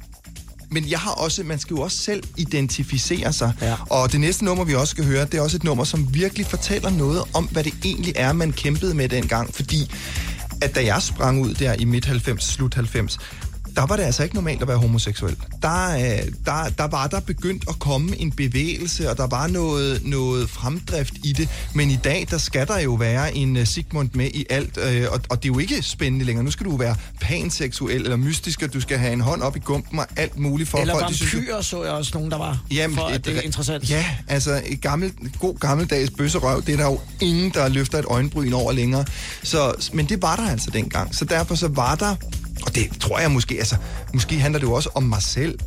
men jeg har også, man skal jo også selv identificere sig. Ja. Og det næste nummer, vi også skal høre, det er også et nummer, som virkelig fortæller noget om, hvad det egentlig er, man kæmpede med dengang. Fordi at da jeg sprang ud der i midt 90, slut 90, der var det altså ikke normalt at være homoseksuel. Der, øh, der, der var der begyndt at komme en bevægelse, og der var noget, noget fremdrift i det. Men i dag, der skal der jo være en uh, Sigmund med i alt, øh, og, og det er jo ikke spændende længere. Nu skal du være panseksuel eller mystisk, og du skal have en hånd op i gumpen og alt muligt for Eller folk. jo- vampyrer, så jeg også nogen, der var. Jamen, for, at et- det er interessant. Ja, altså et gammel, god gammeldags bøsserøv, det er der jo ingen, der løfter et øjenbryn over længere. Så, men det var der altså dengang. Så derfor så var der, og det tror jeg måske, altså måske handler det jo også om mig selv,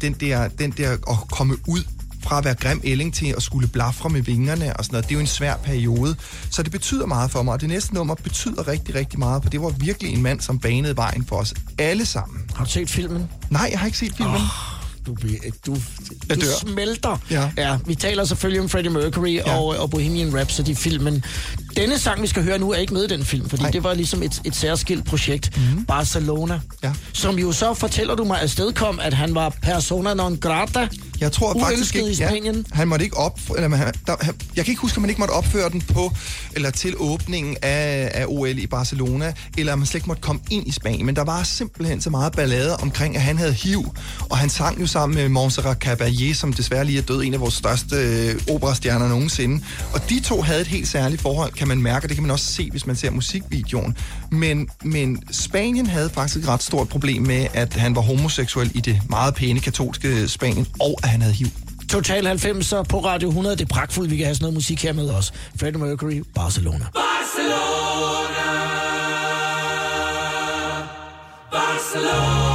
den, der, den der at komme ud fra at være grim ælling til at skulle blafre med vingerne og sådan noget. Det er jo en svær periode. Så det betyder meget for mig, og det næste nummer betyder rigtig, rigtig meget, for det var virkelig en mand, som banede vejen for os alle sammen. Har du set filmen? Nej, jeg har ikke set filmen. Oh, du, du, du smelter. Ja. ja. Vi taler selvfølgelig om Freddie Mercury ja. og, og Bohemian Rhapsody-filmen. Denne sang, vi skal høre nu, er ikke med i den film, fordi Nej. det var ligesom et, et særskilt projekt. Mm. Barcelona. Ja. Som jo så, fortæller du mig, afstedkom, at han var persona non grata. Jeg tror faktisk ikke, i Spanien. Ja, han måtte ikke op, eller, han, der, han, jeg kan ikke huske, om man ikke måtte opføre den på, eller til åbningen af, af OL i Barcelona, eller om man slet ikke måtte komme ind i Spanien. Men der var simpelthen så meget ballade omkring, at han havde HIV, og han sang jo sammen med Montserrat Caballé, som desværre lige er død, en af vores største øh, operastjerner nogensinde. Og de to havde et helt særligt forhold, kan man mærke, og det kan man også se, hvis man ser musikvideoen. Men, men Spanien havde faktisk et ret stort problem med, at han var homoseksuel i det meget pæne katolske Spanien, og at han havde HIV. Total 90'er på Radio 100. Det er pragtfuldt, vi kan have sådan noget musik her med os. Freddie Mercury, Barcelona. Barcelona. Barcelona.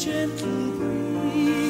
Gentle breeze.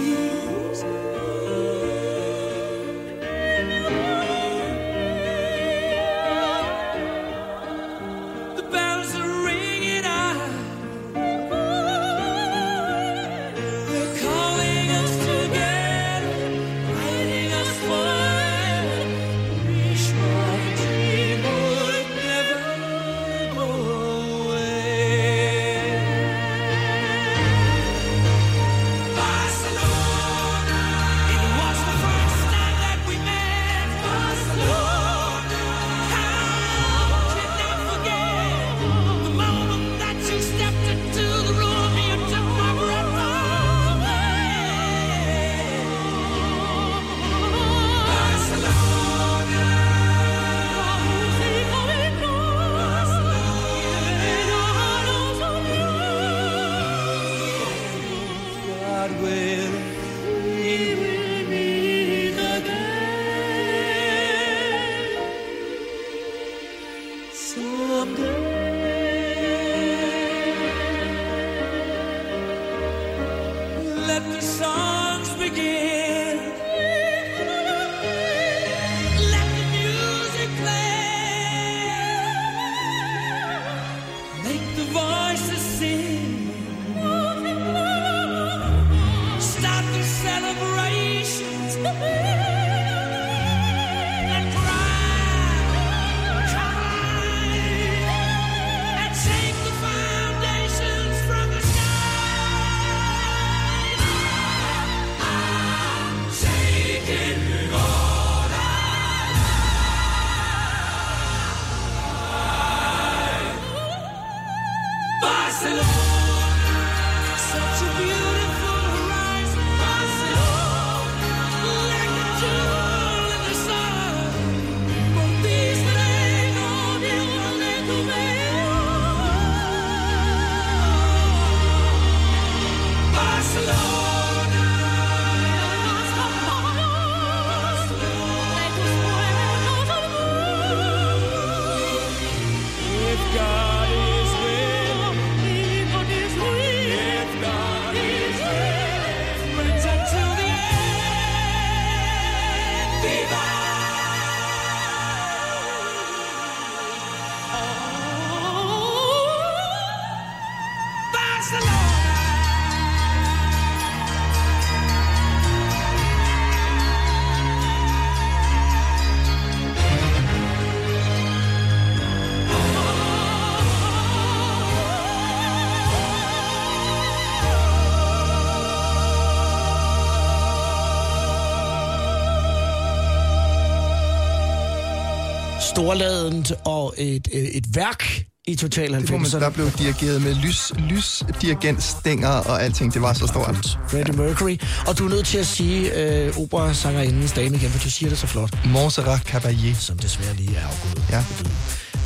Storladent og et, et, værk i Total Det må man, 90'erne. der blev dirigeret med lys, lysdirigentstænger og alting. Det var så stort. Freddie Mercury. Og du er nødt til at sige øh, operasangerindens dame igen, for du siger det så flot. Montserrat Caballé. Som desværre lige er afgået. Ja.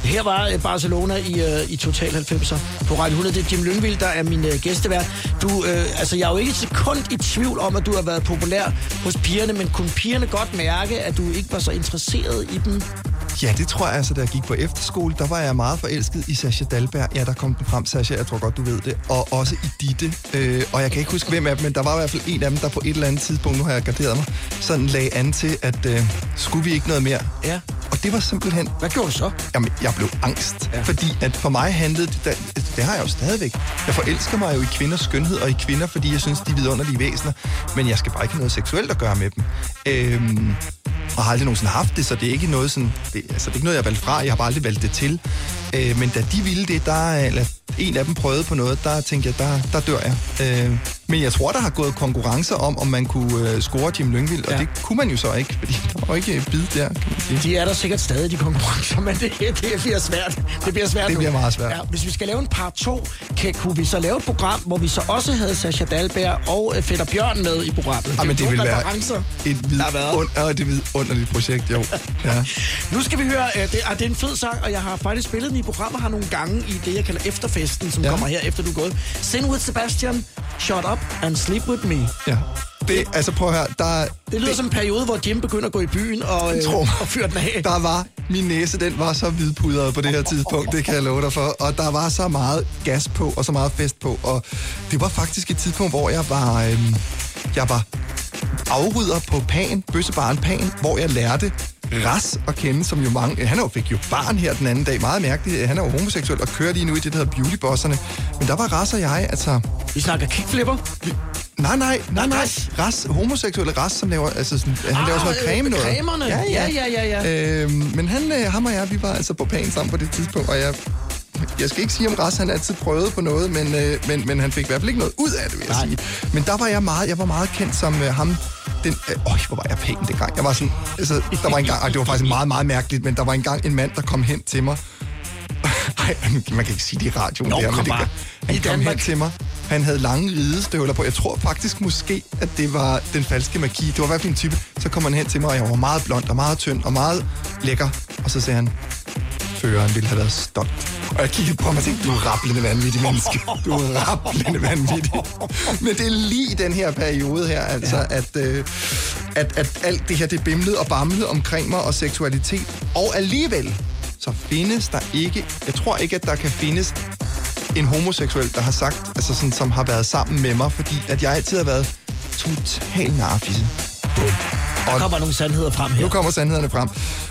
Her var øh, Barcelona i, øh, i Total 90'er på Radio 100. Det er Jim Lyngvild, der er min øh, gæstevært. Du, øh, altså, jeg er jo ikke et sekund i tvivl om, at du har været populær hos pigerne, men kunne pigerne godt mærke, at du ikke var så interesseret i dem? Ja, det tror jeg altså, da jeg gik på efterskole, der var jeg meget forelsket i Sascha Dalberg. Ja, der kom den frem, Sascha, jeg tror godt, du ved det. Og også i Ditte. Øh, og jeg kan ikke huske, hvem af dem, men der var i hvert fald en af dem, der på et eller andet tidspunkt, nu har jeg garderet mig, sådan lagde an til, at øh, skulle vi ikke noget mere? Ja. Og det var simpelthen... Hvad gjorde du så? Jamen, jeg blev angst. Ja. Fordi at for mig handlede det, der, det har jeg jo stadigvæk. Jeg forelsker mig jo i kvinders skønhed og i kvinder, fordi jeg synes, de er vidunderlige væsener. Men jeg skal bare ikke have noget seksuelt at gøre med dem. Øhm, og har aldrig nogensinde haft det, så det er ikke noget sådan, det, altså det er ikke noget, jeg har valgt fra, jeg har bare aldrig valgt det til. Øh, men da de ville det, der, eller en af dem prøvede på noget, der tænkte jeg, der, der dør jeg. Øh, men jeg tror, der har gået konkurrencer om, om man kunne øh, score Jim Lyngvild, og det kunne man jo så ikke, fordi der var ikke bid der. De er der sikkert stadig, de konkurrencer, men det, det bliver svært. Det bliver svært Det nu. bliver meget svært. Ja, hvis vi skal lave en par to, kan, kunne vi så lave et program, hvor vi så også havde Sascha Dahlberg og øh, Fætter Bjørn med i programmet. Ja, Ah, men det vil være et vidund, ja, det er et vidunderligt projekt, jo. Ja. Nu skal vi høre, øh, det, er, det er en fed sang, og jeg har faktisk spillet den i programmet her nogle gange i det, jeg kalder efterfesten, som ja. kommer her efter du er gået. Sing with Sebastian, Shut Up and Sleep With Me. Ja. Det, altså prøv at høre, der... Det lyder som en periode, hvor Jim begynder at gå i byen og, øh, mig. og fyre den af. Der var, min næse, den var så hvidpudret på det her tidspunkt, det kan jeg love dig for. Og der var så meget gas på, og så meget fest på. Og det var faktisk et tidspunkt, hvor jeg var, øhm, jeg var afrydder på Pan, bøssebaren Pan, hvor jeg lærte Ras at kende, som jo mange... Han jo, fik jo barn her den anden dag, meget mærkeligt. Han er jo homoseksuel og kører lige nu i det, der hedder Beautybosserne. Men der var Ras og jeg, altså... Vi snakker kickflipper? Nej, nej, nej, nej. Ras? Homoseksuelle Ras, som laver, altså sådan, han Ah, laver sådan noget øh, creme noget. cremerne. Ja, ja, ja, ja. Øhm, men han, øh, ham og jeg, vi var altså på pan sammen på det tidspunkt, og jeg, jeg skal ikke sige om Ras, han altid prøvede på noget, men, øh, men, men han fik i hvert fald ikke noget ud af det, vil jeg sige. Men der var jeg meget, jeg var meget kendt som øh, ham, den, øh, øj, hvor var jeg pæn dengang. Jeg var sådan, altså, der var en gang, og det var faktisk meget, meget mærkeligt, men der var engang en mand, der kom hen til mig. Ej, man kan ikke sige det i radioen. Nå, der, men kom det, bare. han I kom Danmark. hen til mig. Han havde lange ridestøvler på. Jeg tror faktisk måske, at det var den falske magi. Det var i hvert fald en type. Så kom han hen til mig, og jeg var meget blond og meget tynd og meget lækker. Og så sagde han, føreren ville have været stolt. Og jeg kiggede på ham og tænkte, du er rapplende vanvittig menneske. Du er rapplende vanvittig. Men det er lige i den her periode her, altså, ja. at, øh, at, at alt det her, det bimlede og bamlede omkring mig og seksualitet. Og alligevel, så findes der ikke, jeg tror ikke, at der kan findes en homoseksuel, der har sagt, altså sådan, som har været sammen med mig, fordi at jeg altid har været total narfisse. Der kommer nogle sandheder frem her. Nu kommer sandhederne frem.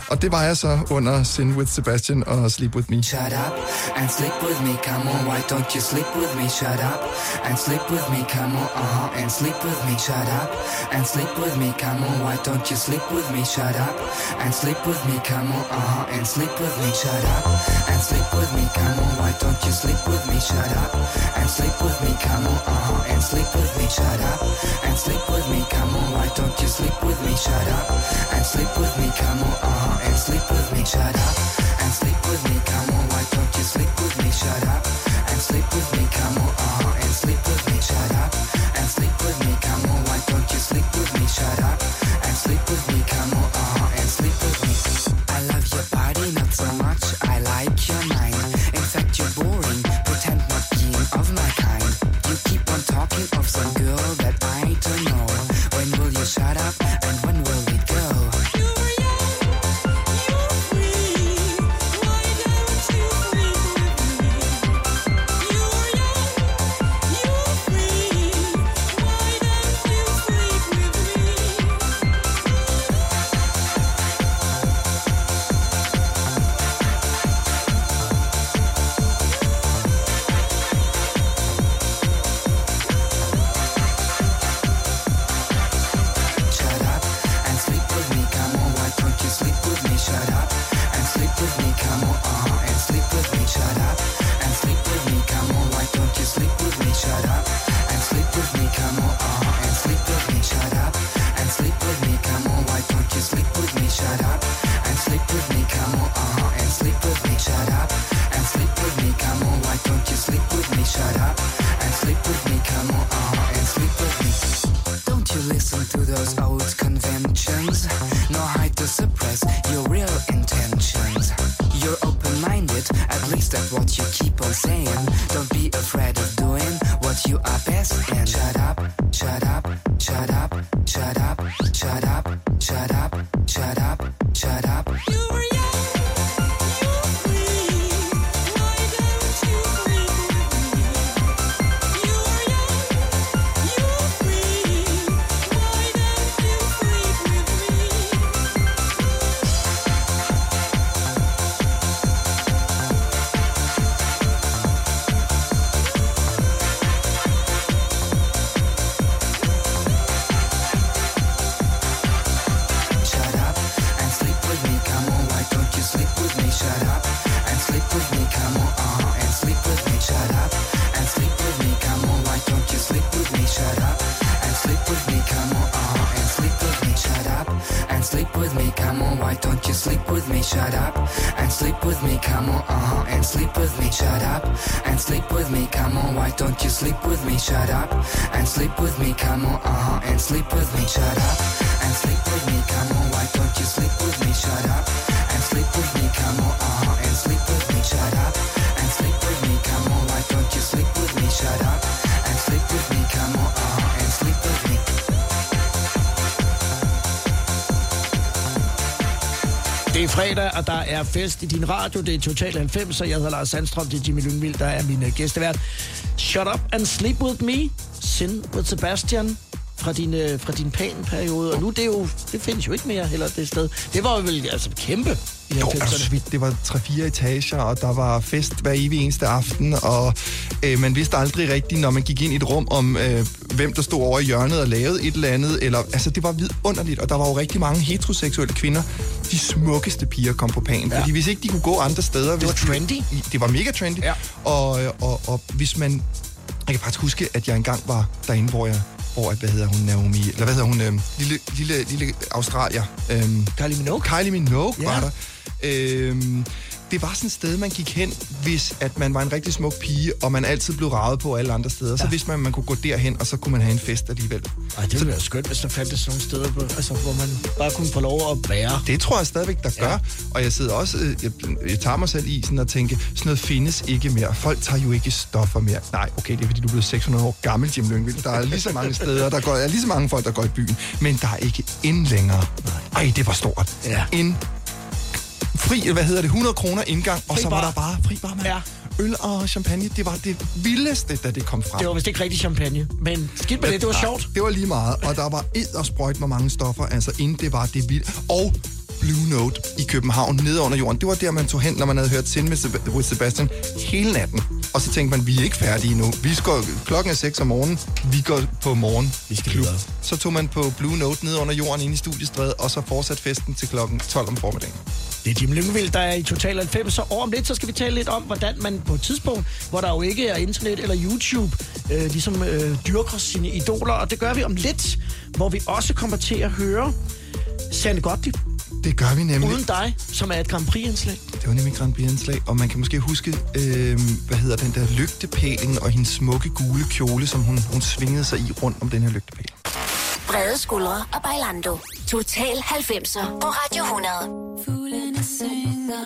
Og det var jeg så under Sin with Sebastian og Sleep With Me. Shut up and sleep with me, come on, why don't you sleep with me? Shut up and sleep with me, come on, uh-huh, and sleep with me. Shut up and sleep with me, come on, why don't you sleep with me? Shut up and sleep with me, come on, uh-huh, and sleep with me. Shut up and sleep with me, come on, why don't you sleep with me? Shut up and sleep with me, come on, uh-huh, and sleep with me. Shut up and sleep with me, come on, why don't you sleep with me? Shut up and sleep with me, come on, uh-huh, and sleep with me. Shut up and sleep with me, come on, why don't you sleep with me? Shut up and sleep with me, come on, uh-huh, and sleep with me. Shut up and sleep with me, come on, why don't you sleep with me? Shut up and sleep with me, come on, uh-huh, and sleep with me. I love your body not so much, I like your fredag, og der er fest i din radio. Det er Total 90, og jeg hedder Lars Sandstrøm. Det er Jimmy Lyngvild, der er min øh, gæstevært. Shut up and sleep with me. Sin with Sebastian fra din, øh, fra din pan-periode. Og nu det er jo, det findes jo ikke mere heller det sted. Det var jo vel altså kæmpe i Jo, er du 90'erne. svidt? Det var 3-4 etager, og der var fest hver evig eneste aften, og øh, man vidste aldrig rigtigt, når man gik ind i et rum, om øh, hvem der stod over i hjørnet og lavede et eller andet. Eller, altså, det var vidunderligt, og der var jo rigtig mange heteroseksuelle kvinder. De smukkeste piger kom på pan, ja. fordi hvis ikke de kunne gå andre steder... Det var trendy. De, det var mega trendy. Ja. Og, og, og hvis man... Jeg kan faktisk huske, at jeg engang var derinde, hvor jeg hvor, at, hvad hedder hun, Naomi, eller hvad hedder hun, øhm, lille, lille, lille Australier. Øhm, Kylie Minogue. Kylie Minogue Ja. var der. Øhm, det var sådan et sted, man gik hen, hvis at man var en rigtig smuk pige, og man altid blev ravet på alle andre steder. Ja. Så vidste man, man kunne gå derhen, og så kunne man have en fest alligevel. Ej, det ville være skønt, hvis der fandtes sådan nogle steder, hvor- altså, hvor man bare kunne få lov at være. Det tror jeg stadigvæk, der gør. Ja. Og jeg sidder også, øh, jeg, jeg tager mig selv i sådan at tænke, sådan noget findes ikke mere. Folk tager jo ikke stoffer mere. Nej, okay, det er fordi, du er blevet 600 år gammel, Jim Lyngvild. Der er lige så mange steder, der går, er lige så mange folk, der går i byen. Men der er ikke ind længere. Ej, det var stort. Ja. En fri, hvad hedder det, 100 kroner indgang, og Fri så var bar. der bare fri bar, mand. Ja. Øl og champagne, det var det vildeste, da det kom frem. Det var vist ikke rigtig champagne, men skidt med det, det var Nej, sjovt. Det var lige meget, og der var ed og sprøjt med mange stoffer, altså inden det var det vildt. Og Blue Note i København, nede under jorden, det var der, man tog hen, når man havde hørt Sin med Seb- with Sebastian hele natten. Og så tænkte man, vi er ikke færdige nu. Vi skal, klokken er 6 om morgenen, vi går på morgen. Vi skal videre. Så tog man på Blue Note nede under jorden inde i studiestrædet, og så fortsat festen til klokken 12 om formiddagen. Det er Jim Lyngvild, der er i Total 90, så over om lidt, så skal vi tale lidt om, hvordan man på et tidspunkt, hvor der jo ikke er internet eller YouTube, øh, ligesom øh, dyrker sine idoler, og det gør vi om lidt, hvor vi også kommer til at høre Sande Gottlieb, Det gør vi nemlig. uden dig, som er et Grand Prix-indslag. Det var nemlig Grand Prix-indslag, og man kan måske huske, øh, hvad hedder den der lygtepælen og hendes smukke gule kjole, som hun, hun svingede sig i rundt om den her lygtepæl. Brede skuldre og Bailando. Total 90'er på Radio 100. Fuglene synger,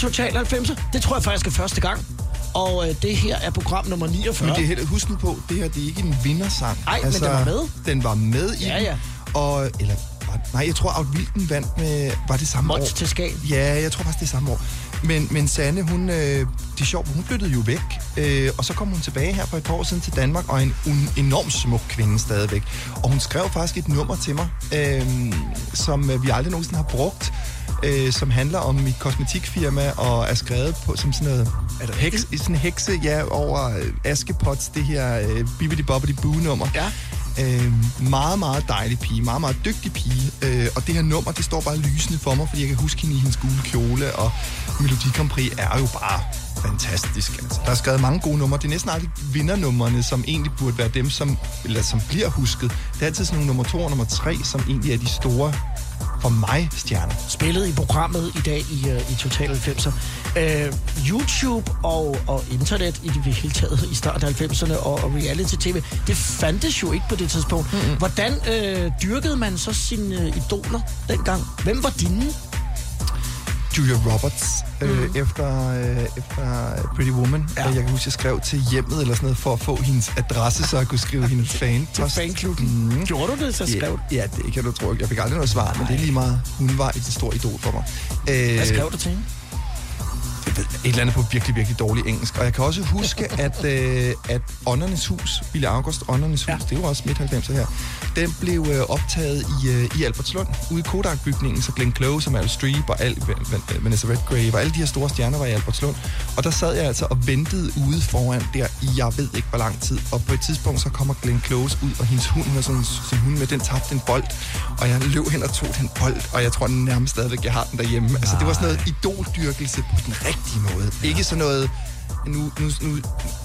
Total 90'er. Det tror jeg faktisk er første gang. Og øh, det her er program nummer 49. Men det er heller, husk nu på, det her det er ikke en vindersang. Ej, men den var med. Den var med i Ja, ja. Og, eller, nej, jeg tror, Outvilden vandt med, var det samme Mods år? til Skagen. Ja, jeg tror faktisk, det er samme år. Men, men Sanne, hun, øh, det er sjovt, hun flyttede jo væk, øh, og så kom hun tilbage her for et par år siden til Danmark, og er en, en enormt smuk kvinde stadigvæk. Og hun skrev faktisk et nummer til mig, øh, som øh, vi aldrig nogensinde har brugt, øh, som handler om mit kosmetikfirma, og er skrevet på som sådan noget er det heks, sådan en hekse, ja, over øh, Askepots, det her øh, Bibbidi Bobbidi Boo-nummer. Ja. Øh, meget, meget dejlig pige, meget, meget dygtig pige. Øh, og det her nummer, det står bare lysende for mig, fordi jeg kan huske hende i hendes gule kjole, og Melodi Grand Prix er jo bare fantastisk. Altså. Der er skrevet mange gode numre. Det er næsten aldrig vindernummerne, som egentlig burde være dem, som, eller som bliver husket. Det er altid sådan nogle nummer to og nummer tre, som egentlig er de store for mig stjerner. Spillet i programmet i dag i, uh, i Total 90'er. Uh, YouTube og, og internet i det hele taget i starten af 90'erne og, og reality-tv, det fandtes jo ikke på det tidspunkt. Mm-hmm. Hvordan uh, dyrkede man så sine uh, idoler dengang? Hvem var dine? Julia Roberts øh, efter, øh, efter Pretty Woman. Ja. Jeg kan huske, jeg skrev til hjemmet eller sådan noget, for at få hendes adresse, så jeg kunne skrive hendes fan. Til fanklubben. Mm. Gjorde du det, så skrev du? Ja, ja, det kan du tro. Jeg fik aldrig noget svar, men det er lige meget. Hun var et stort idol for mig. Øh, Hvad skrev du til hende? Jeg ved, et eller andet på virkelig, virkelig dårlig engelsk. Og jeg kan også huske, at, øh, at Åndernes Hus, Billy August Åndernes Hus, ja. det er jo også midt 90'er her, den blev øh, optaget i, øh, i Albertslund, ude i Kodak-bygningen, så Glenn Close og Meryl Streep og al, Van- Vanessa Redgrave og alle de her store stjerner var i Albertslund. Og der sad jeg altså og ventede ude foran der i, jeg ved ikke hvor lang tid. Og på et tidspunkt, så kommer Glenn Close ud, og hendes hund, hun har sådan sin hund med, den tabte en bold. Og jeg løb hen og tog den bold, og jeg tror nærmest stadigvæk, jeg har den derhjemme. Altså, det var sådan noget idoldyrkelse på den rigtige måde. Ja. Ikke sådan noget, nu, nu, nu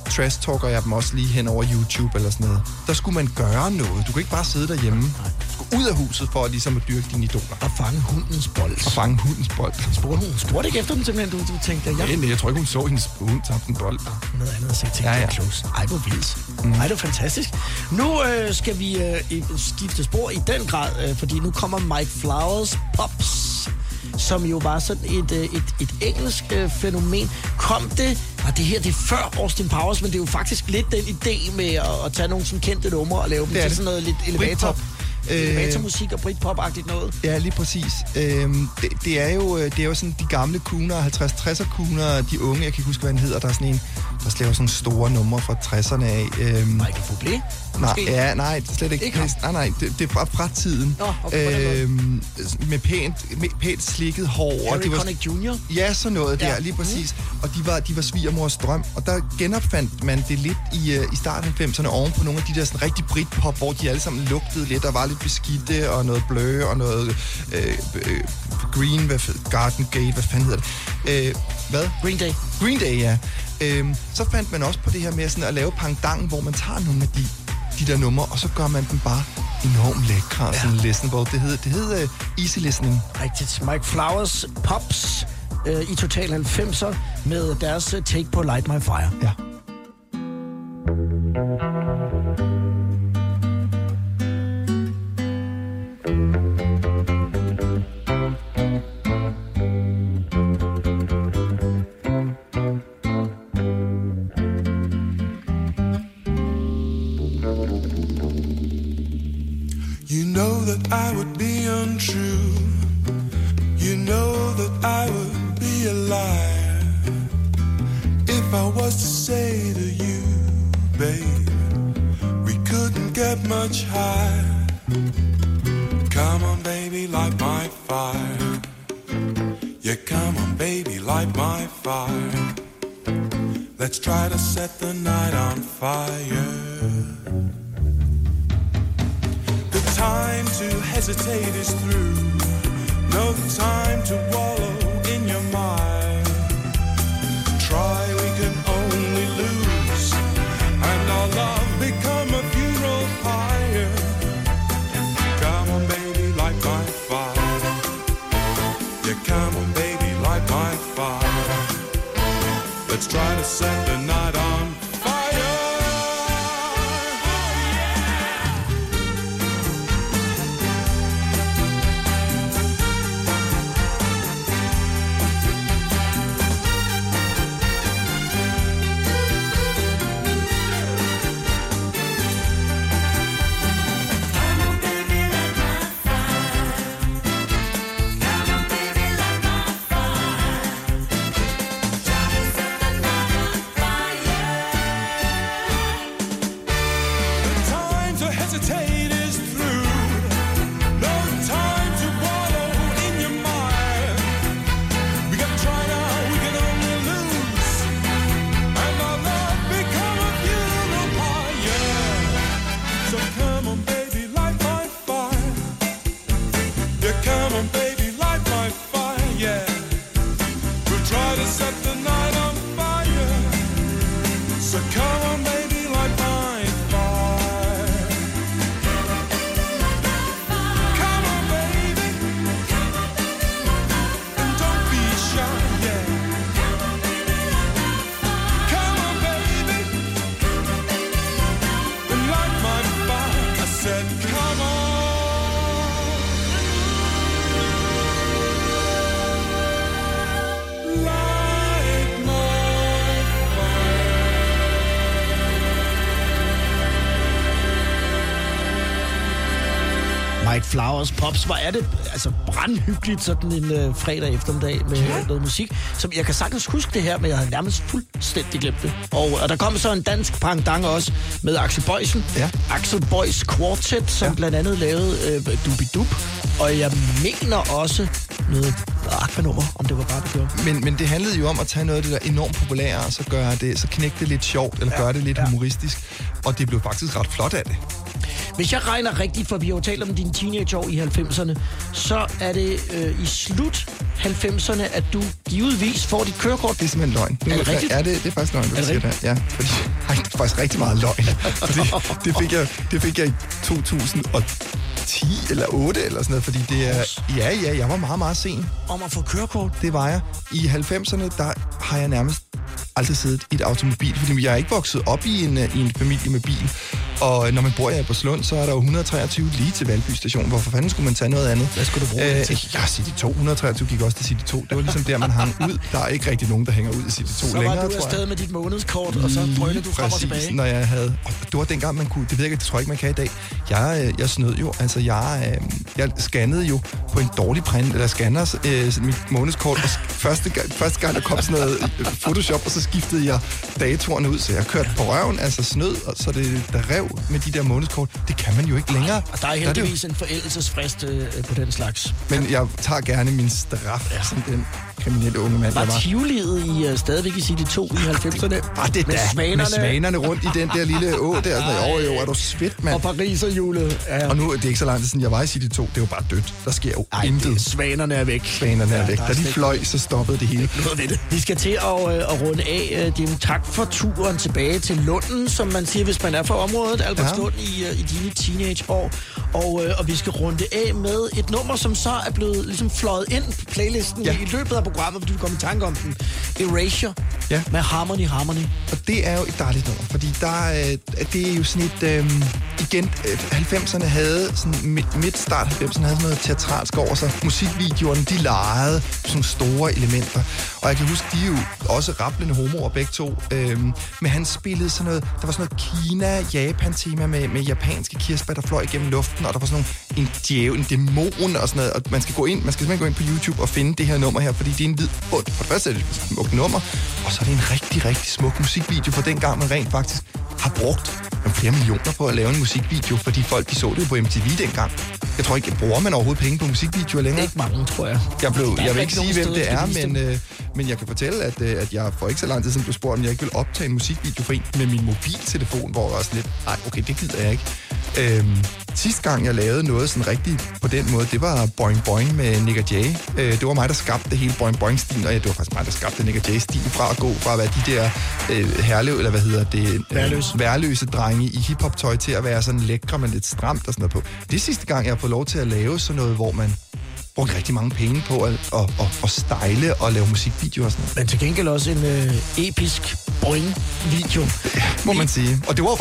trash-talker jeg dem også lige hen over YouTube eller sådan noget. Der skulle man gøre noget. Du kan ikke bare sidde derhjemme. Du skulle ud af huset for at ligesom at dyrke dine idoler. Og fange hundens bold. Og fange hundens bold. Spurgte hun spurgte ikke efter dem simpelthen, du, du tænkte, ja, Ja, nej, jeg tror ikke, hun så hendes hund tabte en bold. noget andet at se til. Ja, Ja. Close. Ej, hvor vildt. Mm. Ej, det er fantastisk. Nu øh, skal vi øh, skifte spor i den grad, øh, fordi nu kommer Mike Flowers Pops som jo var sådan et, øh, et, et engelsk øh, fænomen. Kom det, og det her det er før Austin Powers, men det er jo faktisk lidt den idé med at, at tage nogle sådan kendte numre og lave dem Det til sådan noget lidt elevator, Britpop. Øh, elevatormusik og Britpop-agtigt noget. Ja, lige præcis. Øhm, det, det, er jo, øh, det er jo sådan de gamle kuner, 50-60'er kuner, de unge, jeg kan ikke huske, hvad han hedder, der er sådan en, der laver sådan store numre fra 60'erne af. Øhm, Michael Bublé? Nej, ja, nej, det er slet ikke. Ikke nej, nej, det, det er fra, fra tiden. Nå, okay, øhm, med pænt, med pænt slikket hår. og Harry det var, Connick Jr.? Ja, sådan noget der, Ja. lige præcis. Og de var, de var svigermors drøm. Og der genopfandt man det lidt i, uh, i starten af 90'erne oven på nogle af de der sådan rigtig britpop, hvor de alle sammen lugtede lidt og var lidt beskidte, og noget blø, og noget øh, øh, green, hvad, Garden Gate, hvad fanden hedder det? Øh, hvad? Green Day. Green Day, ja. Øhm, så fandt man også på det her med sådan at lave pangdangen, hvor man tager nogle af de, de der numre, og så gør man dem bare enormt lækre og sådan listenable. Det hed, det hed uh, Easy Listening. Rigtigt. Mike Flowers Pops øh, i Total 90'er med deres øh, take på Light My Fire. Ja. Flowers Pops, hvor er det altså brandhyggeligt sådan en øh, fredag eftermiddag med ja. noget musik. Som jeg kan sagtens huske det her, men jeg havde nærmest fuldstændig glemt det. Og, og der kom så en dansk pangdang også med Axel Boysen. Ja. Axel Boys Quartet, som ja. blandt andet lavede øh, Dubi Dub. Og jeg mener også noget Aquanummer, om det var bare det gjorde. Men, men det handlede jo om at tage noget af det der enormt populære, og så gøre det, så knække det lidt sjovt, eller ja, gøre det lidt ja. humoristisk. Og det blev faktisk ret flot af det. Hvis jeg regner rigtigt, for vi har talt om dine teenageår i 90'erne, så er det øh, i slut 90'erne, at du givetvis får dit kørekort. Det er simpelthen løgn. Er det rigtigt? Ja, det, det er faktisk løgn, du Er siger det. Ja, fordi, ej, det er faktisk rigtig meget løgn. Fordi, det, fik jeg, det fik jeg i 2010 eller 8 eller sådan noget, fordi det er... Ja, ja, jeg var meget, meget sen. Om at få kørekort? Det var jeg. I 90'erne, der har jeg nærmest aldrig siddet i et automobil, fordi jeg er ikke vokset op i en, øh, i en familie med bil. Og når man bor i Albertslund, så er der jo 123 lige til Valby station. Hvorfor fanden skulle man tage noget andet? Hvad skulle du bruge det til? Ja, City 2. 123 gik også til City 2. Det var ligesom der, man hang ud. Der er ikke rigtig nogen, der hænger ud i City 2 Så længere, var du tror jeg. afsted med dit månedskort, og så drønte du frem og tilbage. når jeg havde... Og det var dengang, man kunne... Det ved jeg ikke, det tror jeg ikke, man kan i dag. Jeg, øh, jeg snød jo. Altså, jeg, øh, jeg scannede jo på en dårlig print, eller scanner øh, mit månedskort. Og første, gang, første gang, der kom sådan noget øh, Photoshop, og så skiftede jeg datoerne ud. Så jeg kørte på røven, altså snød, og så det, der rev med de der månedskort. Det kan man jo ikke længere. Og der er det jo- heldigvis en forældelsesfrist øh, på den slags. Men jeg tager gerne min straf, ja. som den kriminelle unge mand, Var var. Tivolivet i uh, stadigvæk i City 2 i 90'erne? Ah, det med da, svanerne, med svanerne rundt i den der lille å der. Sådan, jo, jo, er du svedt, mand. og Paris og julet. Ja. Og nu det er ikke så lang tid siden, jeg var i City 2. Det er jo bare dødt. Der sker jo Ej, intet. det, svanerne er væk. Svanerne er Ja, væk. der er Da de fløj, så stoppede det hele. noget ved det. Vi skal til at, øh, at runde af. Øh, Jim, tak for turen tilbage til Lunden, som man siger, hvis man er fra området, Albertslund, ja. i, øh, i dine teenageår. Og, øh, og vi skal runde det af med et nummer, som så er blevet ligesom fløjet ind på playlisten. Ja. i løbet af programmet, fordi vi kom i tanke om den. Erasure Ja. med Harmony Harmony. Og det er jo et dejligt nummer, fordi der, øh, det er jo sådan et... Øh, igen, øh, 90'erne havde sådan midt, midt start 90'erne havde sådan noget teatralsk over sig. Musikvideoerne, de legede sådan store elementer. Og jeg kan huske, de er jo også rapplende homoer begge to. Øh, men han spillede sådan noget... Der var sådan noget Kina-Japan-tema med, med japanske kirsebær, der fløj igennem luften, og der var sådan nogle, en djævel, en dæmon og sådan noget. Og man skal gå ind, man skal simpelthen gå ind på YouTube og finde det her nummer her, fordi det er en vid... For det første er det et smukt nummer, og så er det en rigtig, rigtig smuk musikvideo for den gang, man rent faktisk har brugt flere millioner på at lave en musikvideo, fordi folk de så det på MTV dengang. Jeg tror ikke, bruger man overhovedet penge på musikvideoer længere? Ikke mange, tror jeg. Jeg, blev, er jeg vil ikke sige, hvem det er, men, øh, Men jeg kan fortælle, at, øh, at jeg for ikke så lang tid siden blev spurgt, om jeg ikke vil optage en musikvideo for en med min mobiltelefon, hvor jeg også lidt, nej, okay, det gider jeg ikke. Øhm, sidste gang, jeg lavede noget sådan rigtigt på den måde, det var Boing Boing med Nick og Jay. Øh, det var mig, der skabte hele Boing Boing-stilen, og ja, det var faktisk mig, der skabte Nick og Jay-stil fra at gå fra at være de der øh, herlev, eller hvad hedder det? Øh, værløse drenge i hiphop-tøj til at være sådan lækre, men lidt stramt og sådan noget på. Det er sidste gang, jeg har fået lov til at lave sådan noget, hvor man bruger rigtig mange penge på at, at, at, at style og lave musikvideoer og sådan noget. Men til gengæld også en øh, episk boing-video. må man sige. Og det var jo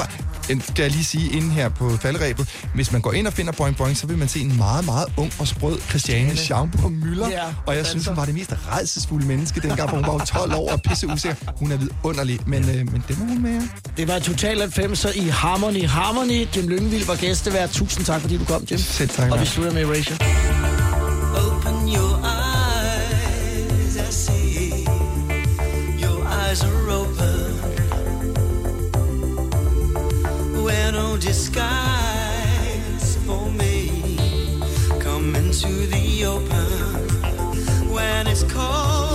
skal jeg lige sige inden her på falderæbet, hvis man går ind og finder Boing Boing, så vil man se en meget, meget ung og sprød Christiane Schaumburg Møller. Ja, og jeg synes, hun var det mest redselsfulde menneske dengang, for hun var jo 12 år og pisse usikker. Hun er vidunderlig, men, øh, men det må hun med. Det var Total 90'er i Harmony. Harmony, Jim Lyngvild var gæstevært. Tusind tak, fordi du kom, Jim. Selv tak. Og vi slutter med Erasure. Open your eyes, I see. Your eyes are open. wear no disguise for me. Come into the open when it's cold.